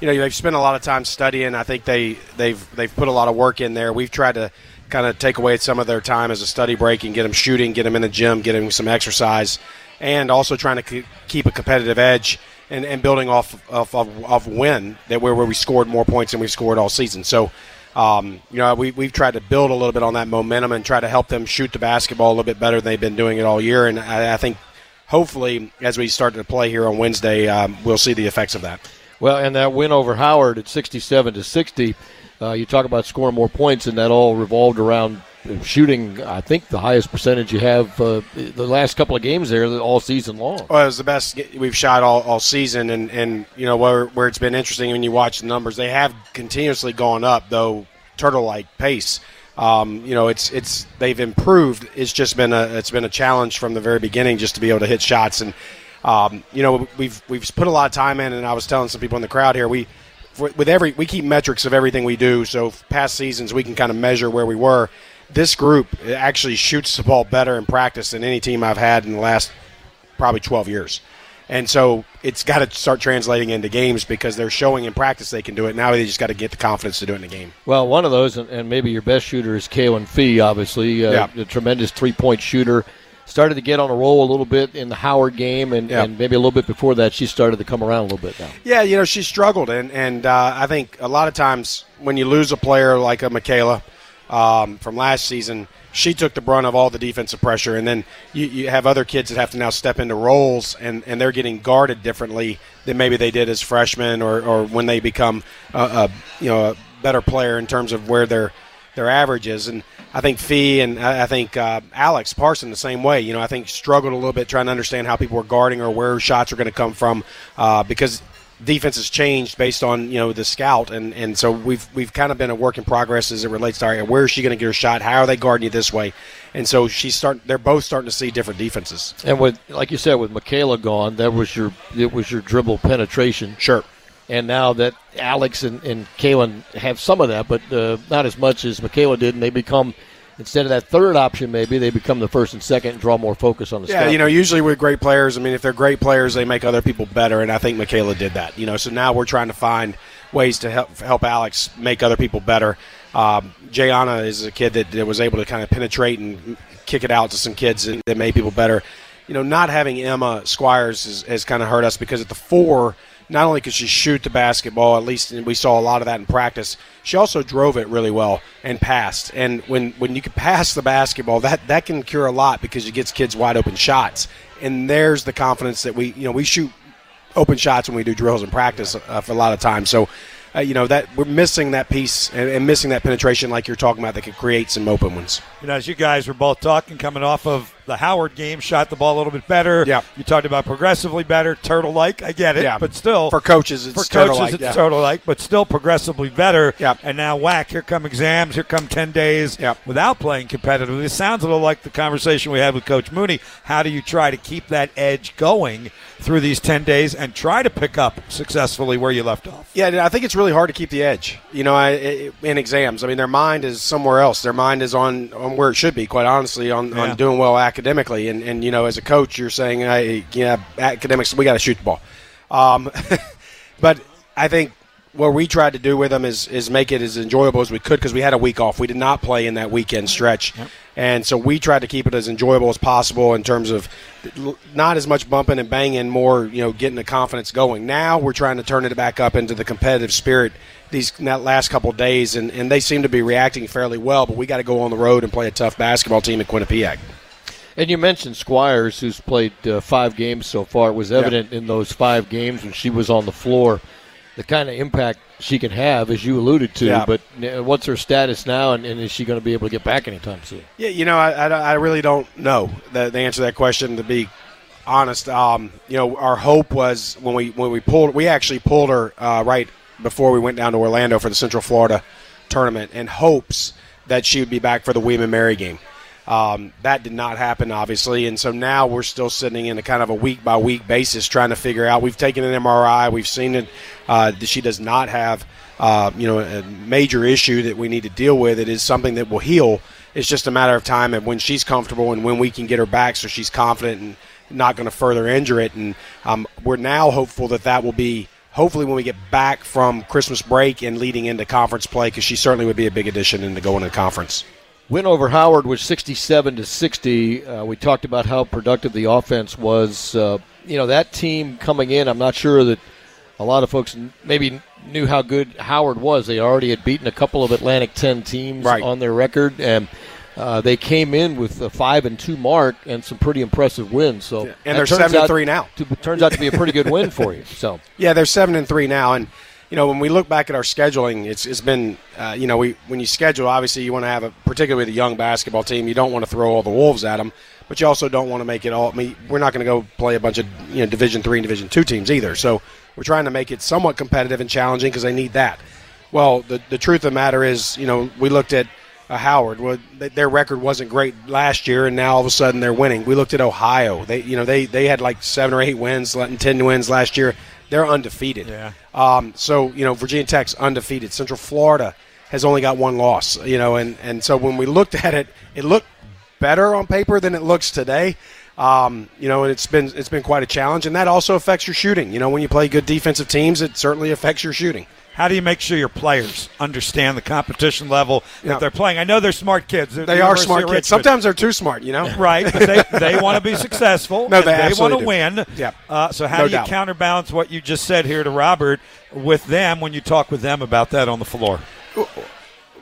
you know they've spent a lot of time studying. I think they they've they've put a lot of work in there. We've tried to kind of take away some of their time as a study break and get them shooting, get them in the gym, get them some exercise, and also trying to keep a competitive edge and, and building off of, of, of win that where, where we scored more points than we've scored all season. So. Um, you know, we, we've tried to build a little bit on that momentum and try to help them shoot the basketball a little bit better than they've been doing it all year. And I, I think hopefully, as we start to play here on Wednesday, um, we'll see the effects of that. Well, and that win over Howard at 67 to 60, uh, you talk about scoring more points, and that all revolved around shooting. I think the highest percentage you have uh, the last couple of games there all season long. Well, it was the best we've shot all, all season, and, and you know where where it's been interesting when you watch the numbers, they have continuously gone up though turtle like pace. Um, you know, it's it's they've improved. It's just been a it's been a challenge from the very beginning just to be able to hit shots and. Um, you know, we've we've put a lot of time in, and I was telling some people in the crowd here, we with every we keep metrics of everything we do. So past seasons, we can kind of measure where we were. This group actually shoots the ball better in practice than any team I've had in the last probably 12 years. And so it's got to start translating into games because they're showing in practice they can do it. Now they just got to get the confidence to do it in the game. Well, one of those, and maybe your best shooter is Kaylin Fee, obviously, uh, Yeah. a tremendous three point shooter. Started to get on a roll a little bit in the Howard game, and, Yeah. and maybe a little bit before that, she started to come around a little bit now. Yeah, you know, she struggled, and and uh, I think a lot of times when you lose a player like a Michaela um, from last season, she took the brunt of all the defensive pressure, and then you, you have other kids that have to now step into roles, and, and they're getting guarded differently than maybe they did as freshmen, or, or when they become a, a you know a better player in terms of where their their average is, and I think Fee and I think uh, Alex Parson the same way. You know, I think struggled a little bit trying to understand how people were guarding or where shots are going to come from uh, because defense has changed based on you know the scout, and, and so we've we've kind of been a work in progress as it relates to where is she going to get her shot? How are they guarding you this way? And so she's start. They're both starting to see different defenses. And with, like you said, with Michaela gone, that was your it was your dribble penetration. Sure. And now that Alex and, and Kaylin have some of that, but uh, not as much as Michaela did, and they become instead of that third option, maybe they become the first and second and draw more focus on the Yeah, scout. you know, usually with great players, I mean, if they're great players, they make other people better, and I think Michaela did that. You know, so now we're trying to find ways to help help Alex make other people better. Um, Jayana is a kid that, that was able to kind of penetrate and kick it out to some kids that that made people better. You know, not having Emma Squires has kind of hurt us because at the four, not only could she shoot the basketball, at least we saw a lot of that in practice, she also drove it really well and passed. And when, when you can pass the basketball, that, that can cure a lot because it gets kids wide open shots. And there's the confidence that we, you know, we shoot open shots when we do drills in practice uh, for a lot of times. So, uh, you know, that we're missing that piece and, and missing that penetration like you're talking about that could create some open ones. You know, as you guys were both talking, coming off of the Howard game, shot the ball a little bit better. Yeah. You talked about progressively better, turtle like. I get it, Yeah. but still For coaches, it's for coaches turtle-like, it's yeah. turtle like, but still progressively better. Yeah. And now whack, here come exams, here come ten days Yeah. without playing competitively. It sounds a little like the conversation we had with Coach Mooney. How do you try to keep that edge going through these ten days and try to pick up successfully where you left off? Yeah, I think it's really hard to keep the edge. You know, I, I- in exams, I mean, their mind is somewhere else. Their mind is on, on where it should be. Quite honestly, on, Yeah. on doing well academically. And, and you know, as a coach, you're saying, hey, yeah, academics, we got to shoot the ball. Um, but I think what we tried to do with them is is make it as enjoyable as we could because we had a week off. We did not play in that weekend stretch, and so we tried to keep it as enjoyable as possible in terms of not as much bumping and banging, more you know, getting the confidence going. Now we're trying to turn it back up into the competitive spirit these that last couple days, and, and they seem to be reacting fairly well. But we got to go on the road and play a tough basketball team at Quinnipiac. And you mentioned Squires, who's played uh, five games so far. It was evident in those five games when she was on the floor the kind of impact she can have, as you alluded to. Yeah. But uh, what's her status now, and, and is she going to be able to get back anytime soon? Yeah, you know, I, I, I really don't know the, the answer to that question. To be honest, um, you know, our hope was when we when we pulled, we actually pulled her uh, right before we went down to Orlando for the Central Florida tournament, in hopes that she would be back for the William Mary game. Um, that did not happen, obviously, and so now we're still sitting in a kind of a week by week basis trying to figure out. We've taken an MRI, we've seen it. Uh, she does not have, uh, you know, a major issue that we need to deal with. It is something that will heal. It's just a matter of time and when she's comfortable and when we can get her back so she's confident and not going to further injure it. And um, we're now hopeful that that will be hopefully when we get back from Christmas break and leading into conference play because she certainly would be a big addition into going to the conference. Win over Howard was 67 to 60. Uh, we talked about how productive the offense was. Uh, you know, that team coming in, I'm not sure that a lot of folks maybe knew how good Howard was. They already had beaten a couple of Atlantic 10 teams Right. on their record, and uh, they came in with a 5 and 2 mark and some pretty impressive wins. So And they're seven and three now. To, turns out to be a pretty good win for you. So Yeah, they're seven and three now, and you know when we look back at our scheduling, it's it's been uh, you know we when you schedule, obviously you want to have a particularly a young basketball team, you don't want to throw all the wolves at them, but you also don't want to make it all. I mean, we're not going to go play a bunch of you know Division three and Division two teams either, so we're trying to make it somewhat competitive and challenging because they need that. Well, the the truth of the matter is, you know, we looked at uh, Howard. Well, th- their record wasn't great last year, and now all of a sudden they're winning. We looked at Ohio. They, you know, they they had like seven or eight wins, ten wins last year. They're undefeated. Yeah. Um, so you know, Virginia Tech's undefeated. Central Florida has only got one loss. You know, and and so when we looked at it, it looked better on paper than it looks today. Um, you know, and it's been it's been quite a challenge, and that also affects your shooting. You know, when you play good defensive teams, it certainly affects your shooting. How do you make sure your players understand the competition level Yeah. that they're playing? I know they're smart kids. They're They are smart kids. Sometimes they're too smart. You know, Right, but they, they want to be successful. No, and they want to win. Yeah. Uh, so how No do you doubt. counterbalance what you just said here to Robert with them when you talk with them about that on the floor?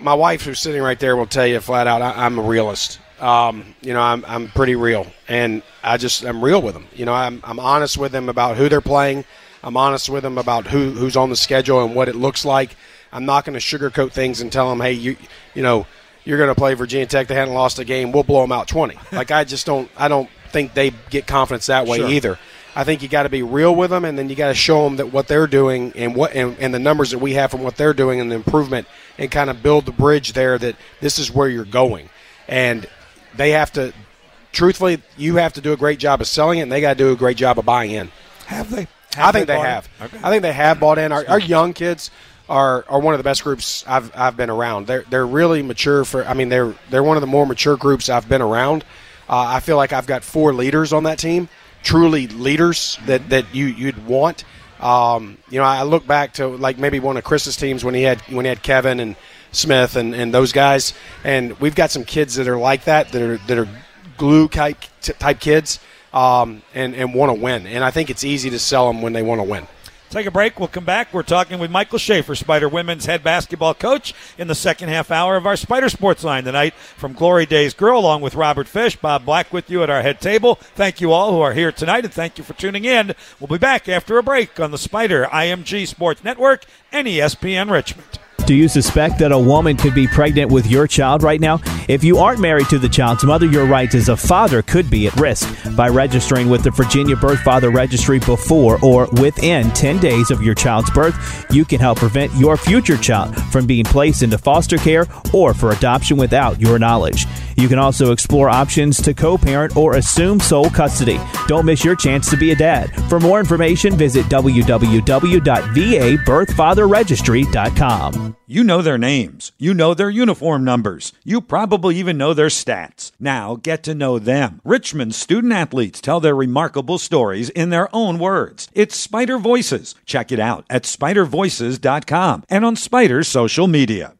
my wife, who's sitting right there, will tell you flat out, I, I'm a realist. Um, you know, I'm, I'm pretty real, and I just I'm real with them. You know, I'm, I'm honest with them about who they're playing. I'm honest with them about who who's on the schedule and what it looks like. I'm not going to sugarcoat things and tell them, hey, you you know, you're going to play Virginia Tech. They hadn't lost a game. We'll blow them out 20. like I just don't I don't think they get confidence that way Sure. either. I think you got to be real with them, and then you got to show them that what they're doing and what and, and the numbers that we have from what they're doing and the improvement, and kind of build the bridge there that this is where you're going, and they have to. Truthfully, you have to do a great job of selling it, and they got to do a great job of buying in. Have they? I think they bought have. Okay. I think they have bought in. Our, our young kids are, are one of the best groups I've, I've been around. They're they're really mature for. I mean, they're they're one of the more mature groups I've been around. Uh, I feel like I've got four leaders on that team, truly leaders that that you you'd want. Um, you know, I look back to like maybe one of Chris's teams when he had when he had Kevin and Smith and, and those guys, and we've got some kids that are like that that are that are glue type type kids, um, and and want to win. And I think it's easy to sell them when they want to win. Take a break. We'll come back. We're talking with Michael Shafer, Spider women's head basketball coach, in the second half hour of our Spider Sports line tonight from Glory Days Grill, along with Robert Fish, Bob Black with you at our head table. Thank you all who are here tonight, and thank you for tuning in. We'll be back after a break on the Spider IMG Sports Network and ESPN Richmond. Do you suspect that a woman could be pregnant with your child right now? If you aren't married to the child's mother, your rights as a father could be at risk. By registering with the Virginia Birth Father Registry before or within 10 days of your child's birth, you can help prevent your future child from being placed into foster care or for adoption without your knowledge. You can also explore options to co parent or assume sole custody. Don't miss your chance to be a dad. For more information, visit www.vabirthfatherregistry.com. You know their names. You know their uniform numbers. You probably even know their stats. Now get to know them. Richmond student athletes tell their remarkable stories in their own words. It's Spider Voices. Check it out at spidervoices.com and on Spider's social media.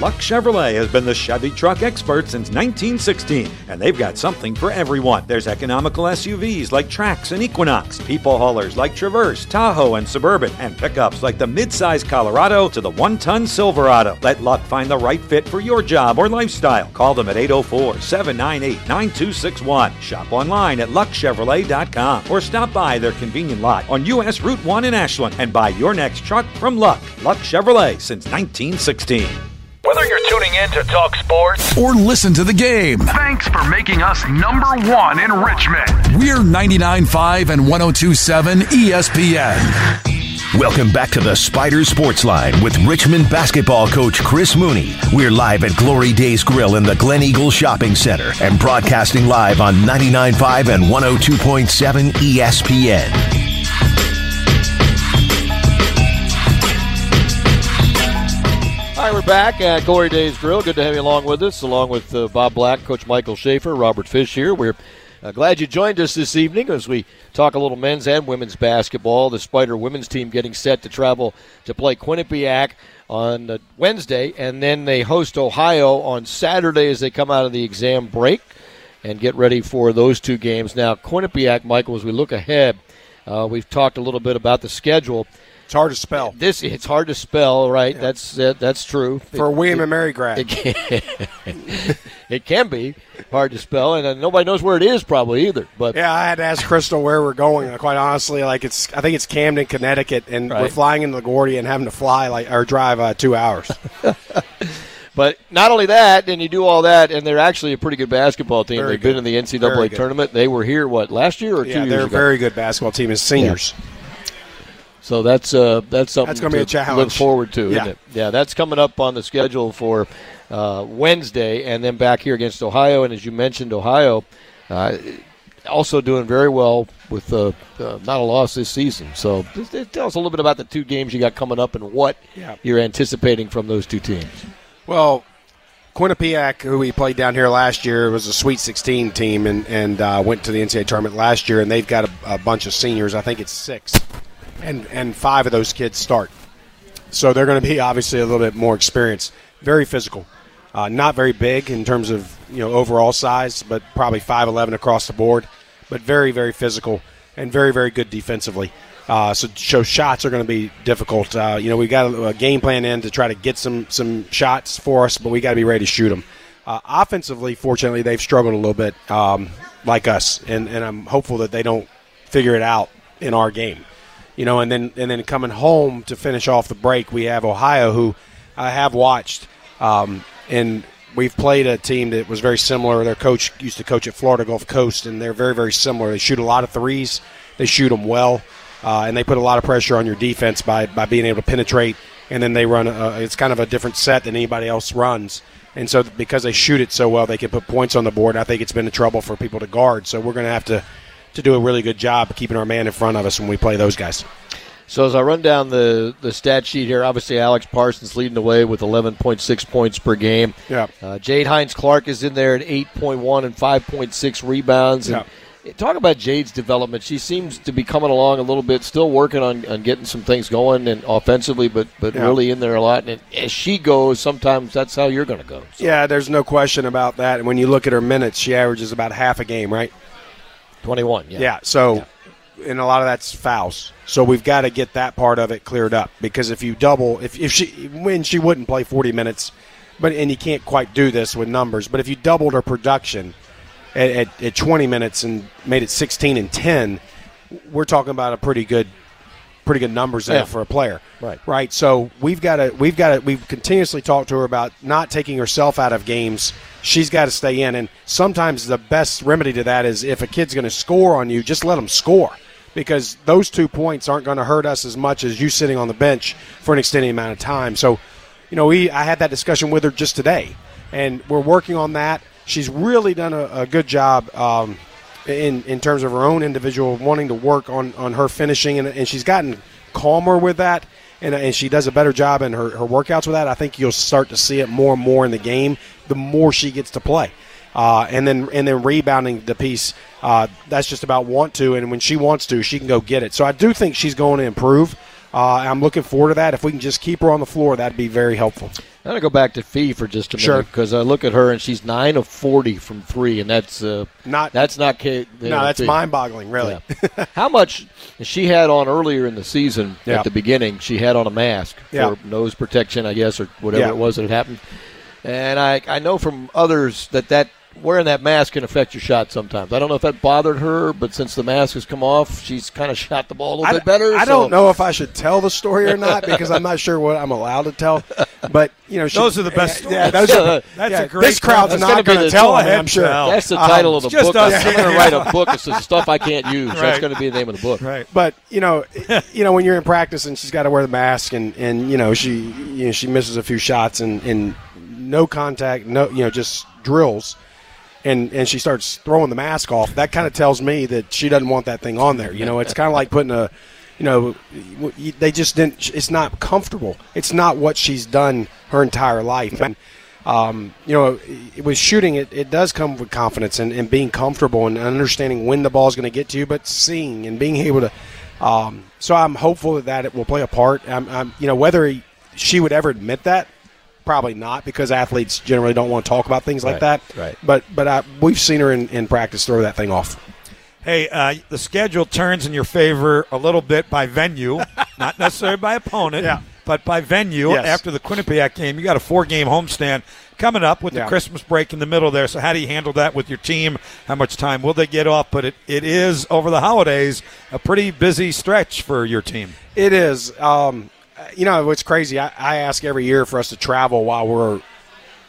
Luck Chevrolet has been the Chevy truck expert since 1916, and they've got something for everyone. There's economical SUVs like Trax and Equinox, people haulers like Traverse, Tahoe, and Suburban, and pickups like the midsize Colorado to the one ton Silverado. Let Luck find the right fit for your job or lifestyle. Call them at 804 798 9261. Shop online at luckchevrolet.com or stop by their convenient lot on US Route 1 in Ashland and buy your next truck from Luck. Luck Chevrolet since 1916. Whether you're tuning in to talk sports or listen to the game, thanks for making us number one in Richmond. We're 99.5 and 102.7 ESPN. Welcome back to the Spider Sports Line with Richmond basketball coach Chris Mooney. We're live at Glory Days Grill in the Glen Eagle Shopping Center and broadcasting live on 99.5 and 102.7 ESPN. All right, we're back at Glory Days Grill. Good to have you along with us, along with uh, Bob Black, Coach Michael Shafer, Robert Fish here. We're uh, glad you joined us this evening as we talk a little men's and women's basketball. The Spider women's team getting set to travel to play Quinnipiac on uh, Wednesday, and then they host Ohio on Saturday as they come out of the exam break and get ready for those two games. Now, Quinnipiac, Michael, as we look ahead, uh, we've talked a little bit about the schedule. It's hard to spell. This it's hard to spell, right? That's uh, that's true For a William and Mary grad. It can, it can be hard to spell, and uh, nobody knows where it is probably either. But Yeah, I had to ask Crystal where we're going. uh, Quite honestly, like it's, I think it's Hamden, Connecticut, and we're flying into LaGuardia and having to fly like or drive uh, two hours. But not only that, and you do all that, and they're actually a pretty good basketball team. Very They've good. been in the NCAA tournament. They were here what last year or two yeah, years they're a very good basketball team as seniors. So that's uh, that's something That's gonna be a challenge. look forward to, Yeah. isn't it? Yeah, that's coming up on the schedule for uh, Wednesday, and then back here against Ohio. And as you mentioned, Ohio uh, also doing very well with uh, uh, not a loss this season. So just tell us a little bit about the two games you got coming up and what Yeah. you're anticipating from those two teams. Well, Quinnipiac, who we played down here last year, was a Sweet 16 team and, and uh, went to the NCAA tournament last year, and they've got a, a bunch of seniors. I think it's six, and and five of those kids start. So they're going to be obviously a little bit more experienced. Very physical, uh, not very big in terms of you know overall size, but probably 5'11 across the board, but very very physical and very very good defensively. Uh, so, so shots are going to be difficult. Uh, you know, we got a, a game plan in to try to get some some shots for us, but we got to be ready to shoot them. Uh, offensively, fortunately, they've struggled a little bit, um, like us, and, and I'm hopeful that they don't figure it out in our game. You know, and then and then coming home to finish off the break, we have Ohio, who I have watched, um, and we've played a team that was very similar. Their coach used to coach at Florida Gulf Coast, and they're very very similar. They shoot a lot of threes, they shoot them well, uh, and they put a lot of pressure on your defense by by being able to penetrate. And then they run. A, it's kind of a different set than anybody else runs. And so, because they shoot it so well, they can put points on the board. I think it's been a trouble for people to guard. So we're going to have to to do a really good job keeping our man in front of us when we play those guys. So as I run down the, the stat sheet here, obviously Alex Parsons leading the way with 11.6 points per game. Yeah. Uh, Jade Hines Clark is in there at 8.1 and 5.6 rebounds. And Talk about Jade's development. She seems to be coming along a little bit, still working on, on getting some things going and offensively, but but Yeah. really in there a lot. And as she goes, sometimes that's how you're going to go. Yeah, there's no question about that. And when you look at her minutes, she averages about half a game, right? 21, yeah. Yeah, so, and a lot of that's fouls. So we've got to get that part of it cleared up because if you double, if, if she, when she wouldn't play 40 minutes, but, and you can't quite do this with numbers, but if you doubled her production at, at, at 20 minutes and made it 16 and 10, we're talking about a pretty good pretty good numbers there Yeah. for a player. Right. Right. So we've got to we've got to we've continuously talked to her about not taking herself out of games. She's got to stay in, and sometimes the best remedy to that is if a kid's going to score on you, just let them score. Because those two points aren't going to hurt us as much as you sitting on the bench for an extended amount of time. So, you know, we I had that discussion with her just today, and we're working on that. She's really done a, a good job um, in in terms of her own individual wanting to work on on her finishing, and, and she's gotten calmer with that, and, and she does a better job in her, her workouts with that. I think you'll start to see it more and more in the game the more she gets to play. Uh, and then and then rebounding the piece, uh, that's just about want to, and when she wants to, she can go get it. So I do think she's going to improve. Uh, I'm looking forward to that. If we can just keep her on the floor, that'd be very helpful. I'm gonna go back to Fee for just a Sure. minute because I look at her and she's nine of forty from three, and that's uh, not that's not K, No, that's mind-boggling, really. Yeah. How much she had on earlier in the season Yeah. at the beginning? She had on a mask for nose protection, I guess, or whatever Yeah. it was that had happened. And I I know from others that that wearing that mask can affect your shot sometimes. I don't know if that bothered her, but since the mask has come off, she's kind of shot the ball a little I, bit better. I so- don't know if I should tell the story or not because I'm not sure what I'm allowed to tell. But you know, she, Those are the best Yeah, stories. those are, That's yeah, a great This crowd's That's not gonna be going to the- tell Go it. ahead, I'm sure. Sal. That's the Um, title of the book. us I'm going to write a book. It's the stuff I can't use. Right. That's going to be the name of the book. Right. But you know, you know when you're in practice and she's got to wear the mask and and you know she you know she misses a few shots and and no contact, no you know just drills. And, and she starts throwing the mask off. That kind of tells me that she doesn't want that thing on there. You know, it's kind of like putting a, you know, they just didn't. It's not comfortable. It's not what she's done her entire life. And um, you know, with shooting, it, it does come with confidence and, and being comfortable and understanding when the ball is going to get to you, but seeing and being able to. Um, so I'm hopeful that, that it will play a part. I'm, I'm, you know, whether he, she would ever admit that, probably not, because athletes generally don't want to talk about things like Right, that. right. But but I, we've seen her in, in practice throw that thing off. Hey, uh, the schedule turns in your favor a little bit by venue, not necessarily by opponent, Yeah. but by venue. Yes. After the Quinnipiac game, you got a four-game homestand coming up with the Christmas break in the middle there. So, how do you handle that with your team? How much time will they get off? But it, it is over the holidays a pretty busy stretch for your team. It is. Um, you know what's crazy? I, I ask every year for us to travel while we're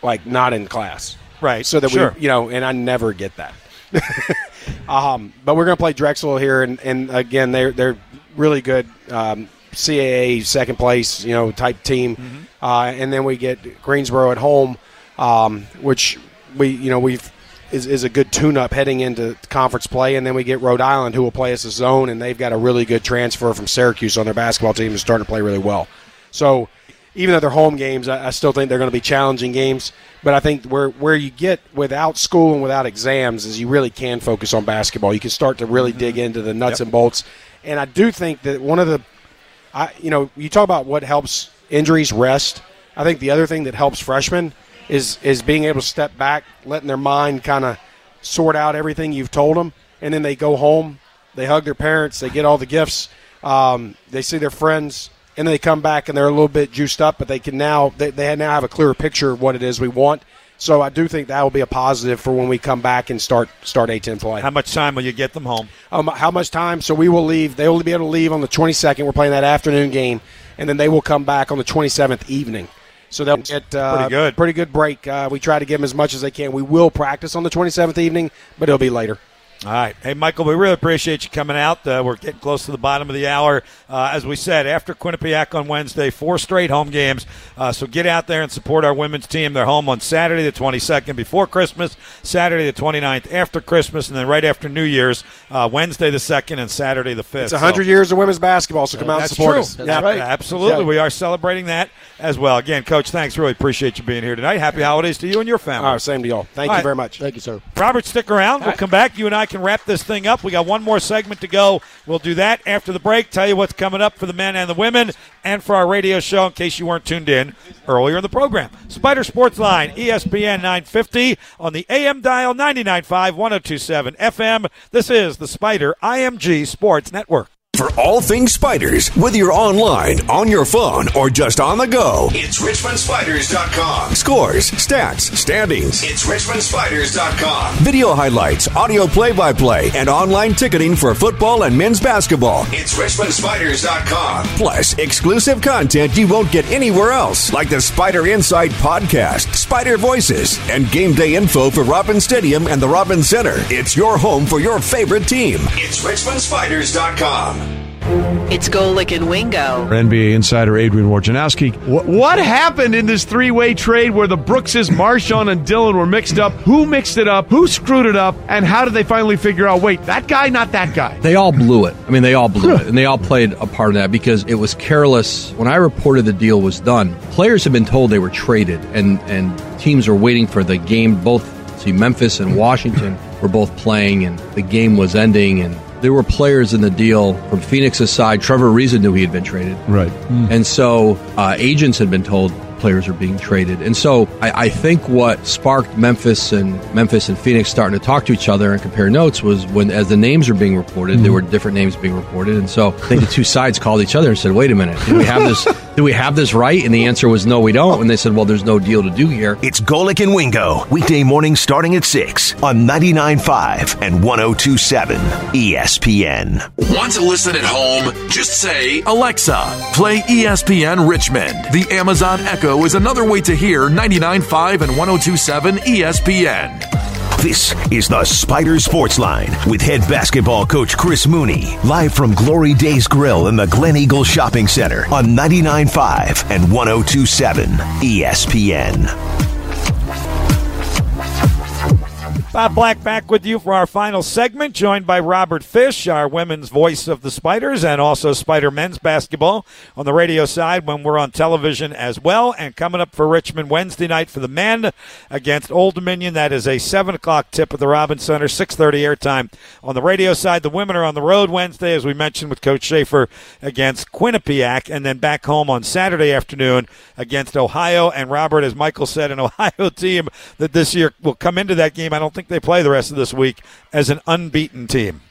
like not in class, Right. So that Sure. we, you know, and I never get that. um, but we're going to play Drexel here, and, and again, they're they're really good. Um, CAA second place, you know, type team, Mm-hmm. uh, and then we get Greensboro at home, um, which we you know we've is, is a good tune-up heading into conference play, and then we get Rhode Island, who will play us a zone, and they've got a really good transfer from Syracuse on their basketball team, and starting to play really well. So, even though they're home games, I, I still think they're going to be challenging games. But I think where where you get without school and without exams is you really can focus on basketball. You can start to really mm-hmm. dig into the nuts and bolts. And I do think that one of the, I you know, you talk about what helps injuries rest. I think the other thing that helps freshmen is is being able to step back, letting their mind kind of sort out everything you've told them, and then they go home, they hug their parents, they get all the gifts, um, they see their friends, and then they come back and they're a little bit juiced up, but they can now they, they now have a clearer picture of what it is we want. So I do think that will be a positive for when we come back and start start A10 play. How much time will you get them home? Um, how much time? So we will leave. They will be able to leave on the 22nd. We're playing that afternoon game, and then they will come back on the 27th evening. So they'll get uh, Pretty good. pretty good break. Uh, we try to give them as much as they can. We will practice on the 27th evening, but it'll be later. All right. Hey, Michael, we really appreciate you coming out. Uh, we're getting close to the bottom of the hour. Uh, as we said, after Quinnipiac on Wednesday, four straight home games. Uh, so get out there and support our women's team. They're home on Saturday, the 22nd, before Christmas, Saturday, the 29th, after Christmas, and then right after New Year's, uh, Wednesday, the 2nd, and Saturday, the 5th. It's 100 years of women's basketball, so come out and support true. us. That's right. Absolutely. We are celebrating that as well. Again, Coach, thanks. Really appreciate you being here tonight. Happy holidays to you and your family. All right, same to y'all. Thank All you right. very much. Thank you, sir. Robert, stick around. We'll come back. You and I can wrap this thing up. We got one more segment to go. We'll do that after the break. Tell you what's coming up for the men and the women, and for our radio show in case you weren't tuned in earlier in the program. Spider Sports Line, ESPN 950 on the AM dial 99.5, 1027 FM. This is the Spider IMG Sports Network. For all things spiders, whether you're online, on your phone, or just on the go. It's RichmondSpiders.com. Scores, stats, standings, It's RichmondSpiders.com. video highlights, audio play by play, and online ticketing for football and men's basketball. It's RichmondSpiders.com. Plus, exclusive content you won't get anywhere else, like the Spider Insight podcast, Spider Voices, and game day info for Robins Stadium and the Robins Center. It's your home for your favorite team. It's RichmondSpiders.com. It's Golic and Wingo. NBA insider Adrian Wojnarowski. What, what happened in this three-way trade where the Brookses, MarShon, and Dillon were mixed up? Who mixed it up? Who screwed it up? And how did they finally figure out? Wait, that guy, not that guy. They all blew it. I mean, they all blew it, and they all played a part of that because it was careless. When I reported the deal was done, players had been told they were traded, and and teams were waiting for the game. Both see Memphis and Washington were both playing, and the game was ending, and there were players in the deal from Phoenix's side. Trevor Ariza knew he had been traded, Right. and so uh, agents had been told players are being traded. And so I, I think what sparked Memphis and Memphis and Phoenix starting to talk to each other and compare notes was when, as the names are being reported, there were different names being reported, and so I think the two sides called each other and said, "Wait a minute, we have this? Do we have this right?" And the answer was, "No, we don't." And they said, "Well, there's no deal to do here." It's Golic and Wingo, weekday morning starting at 6 on 99.5 and 102.7 ESPN. Want to listen at home? Just say, Alexa, play ESPN Richmond. The Amazon Echo is another way to hear 99.5 and 102.7 ESPN. This is the Spider Sports Line with head basketball coach Chris Mooney, live from Glory Days Grill in the Glen Eagle Shopping Center on 99.5 and 102.7 ESPN. Bob Black back with you for our final segment, joined by Robert Fish, our women's voice of the Spiders, and also Spider men's basketball on the radio side when we're on television as well. And coming up for Richmond Wednesday night for the men against Old Dominion, that is a seven o'clock tip at the Robins Center, six thirty airtime on the radio side. The women are on the road Wednesday, as we mentioned with Coach Shafer against Quinnipiac, and then back home on Saturday afternoon against Ohio. And Robert, as Michael said, an Ohio team that this year will come into that game. I don't think they play the rest of this week as an unbeaten team.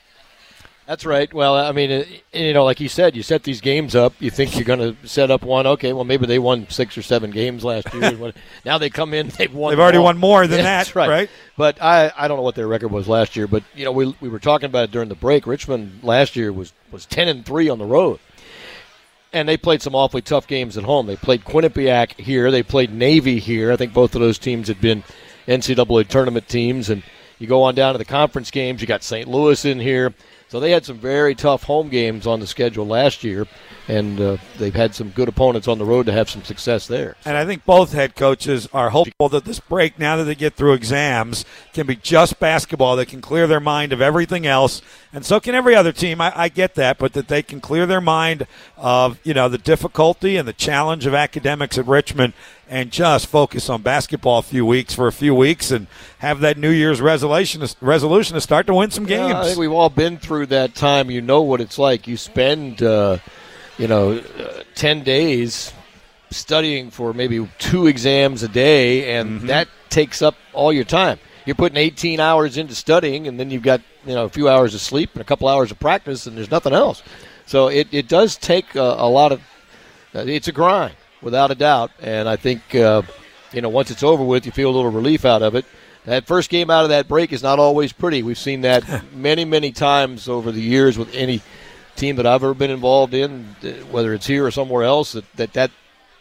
That's right. Well, I mean, you know, like you said, you set these games up. You think you're going to set up one. Okay, well, maybe they won six or seven games last year. now they come in, they've won. They've already all. won more than Yeah, that, that's right. right? But I, I don't know what their record was last year. But you know, we, we were talking about it during the break. Richmond last year was was ten and three on the road, and they played some awfully tough games at home. They played Quinnipiac here. They played Navy here. I think both of those teams had been NCAA tournament teams, and you go on down to the conference games. You got St. Louis in here. So they had some very tough home games on the schedule last year, and uh, they've had some good opponents on the road to have some success there. And I think both head coaches are hopeful that this break, now that they get through exams, can be just basketball. They can clear their mind of everything else, and so can every other team. I, I get that, but that they can clear their mind of you know the difficulty and the challenge of academics at Richmond, and just focus on basketball a few weeks for a few weeks, and have that New Year's resolution resolution to start to win some games. Yeah, I think we've all been through that time. You know what it's like. You spend, uh, you know, uh, ten days studying for maybe two exams a day, and Mm-hmm. that takes up all your time. You're putting 18 hours into studying, and then you've got you know a few hours of sleep and a couple hours of practice, and there's nothing else. So it, it does take a, a lot of. uh, It's a grind, without a doubt, and I think uh, you know once it's over with, you feel a little relief out of it. That first game out of that break is not always pretty. We've seen that many, many times over the years with any team that I've ever been involved in, uh, whether it's here or somewhere else. That that, that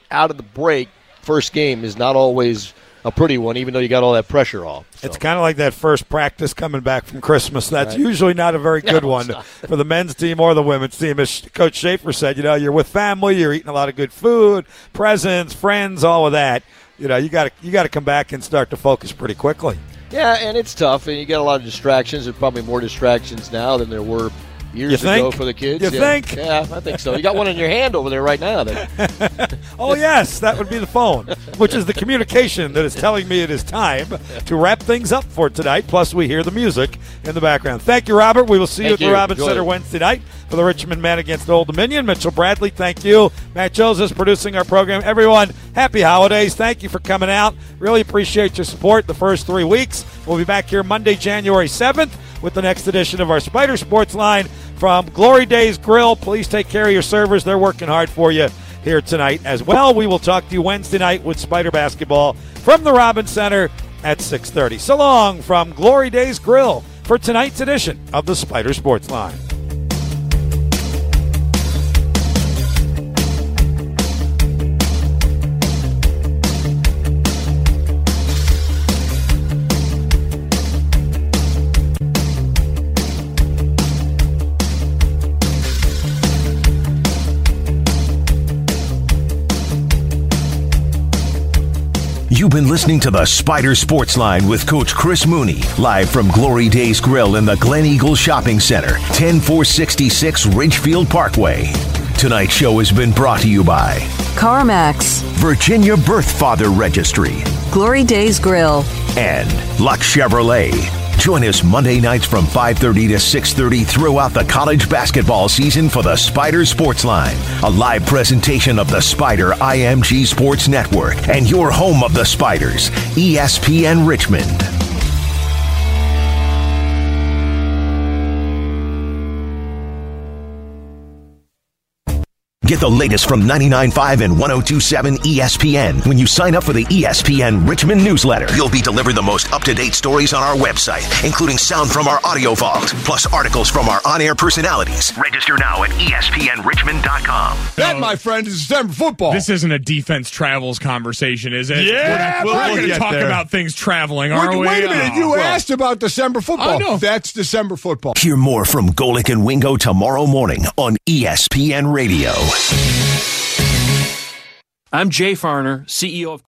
out of the break first game is not always a pretty one, even though you got all that pressure off. It's kind of like that first practice coming back from Christmas. That's Right. usually not a very good No, one for the men's team or the women's team. As Coach Shafer said, you know, you're with family, you're eating a lot of good food, presents, friends, all of that. You know, you got to you got to come back and start to focus pretty quickly. Yeah, and it's tough, and you get a lot of distractions. There's probably more distractions now than there were years You think? ago for the kids. You yeah. think? Yeah, I think so. You got one in your hand over there right now. Oh yes, that would be the phone, which is the communication that is telling me it is time to wrap things up for tonight. Plus, we hear the music in the background. Thank you, Robert. We will see you at the. Robins Center. Wednesday night for the Richmond men against Old Dominion. Mitchell Bradley, thank you. Matt Joseph is producing our program. Everyone, happy holidays. Thank you for coming out. Really appreciate your support the first three weeks. We'll be back here Monday, January 7th with the next edition of our Spider Sports Line. From Glory Days Grill. Please take care of your servers. They're working hard for you here tonight as well. We will talk to you Wednesday night with Spider Basketball from the Robins Center at 6:30. So long from Glory Days Grill for tonight's edition of the Spider Sports Line. You've been listening to the Spider Sports Line with Coach Chris Mooney, live from Glory Days Grill in the Glen Eagle Shopping Center, 10466 Ridgefield Parkway. Tonight's show has been brought to you by CarMax, Virginia Birth Father Registry, Glory Days Grill, and Lux Chevrolet. Join us Monday nights from 5:30 to 6:30 throughout the college basketball season for the Spider Sports Line, a live presentation of the Spider IMG Sports Network and your home of the Spiders, ESPN Richmond. Get the latest from 99.5 and 102.7 ESPN. When you sign up for the ESPN Richmond newsletter, you'll be delivered the most up-to-date stories on our website, including sound from our audio vault, plus articles from our on-air personalities. Register now at ESPNRichmond.com. That, my friend, is December football. This isn't a defense travels conversation, is it? Yeah, we're, but- going to talk there. about things traveling, Wait, aren't we? wait a minute. Oh, You well. asked about December football. I know. That's December football. Hear more from Golic and Wingo tomorrow morning on ESPN Radio. I'm Jay Farner, CEO of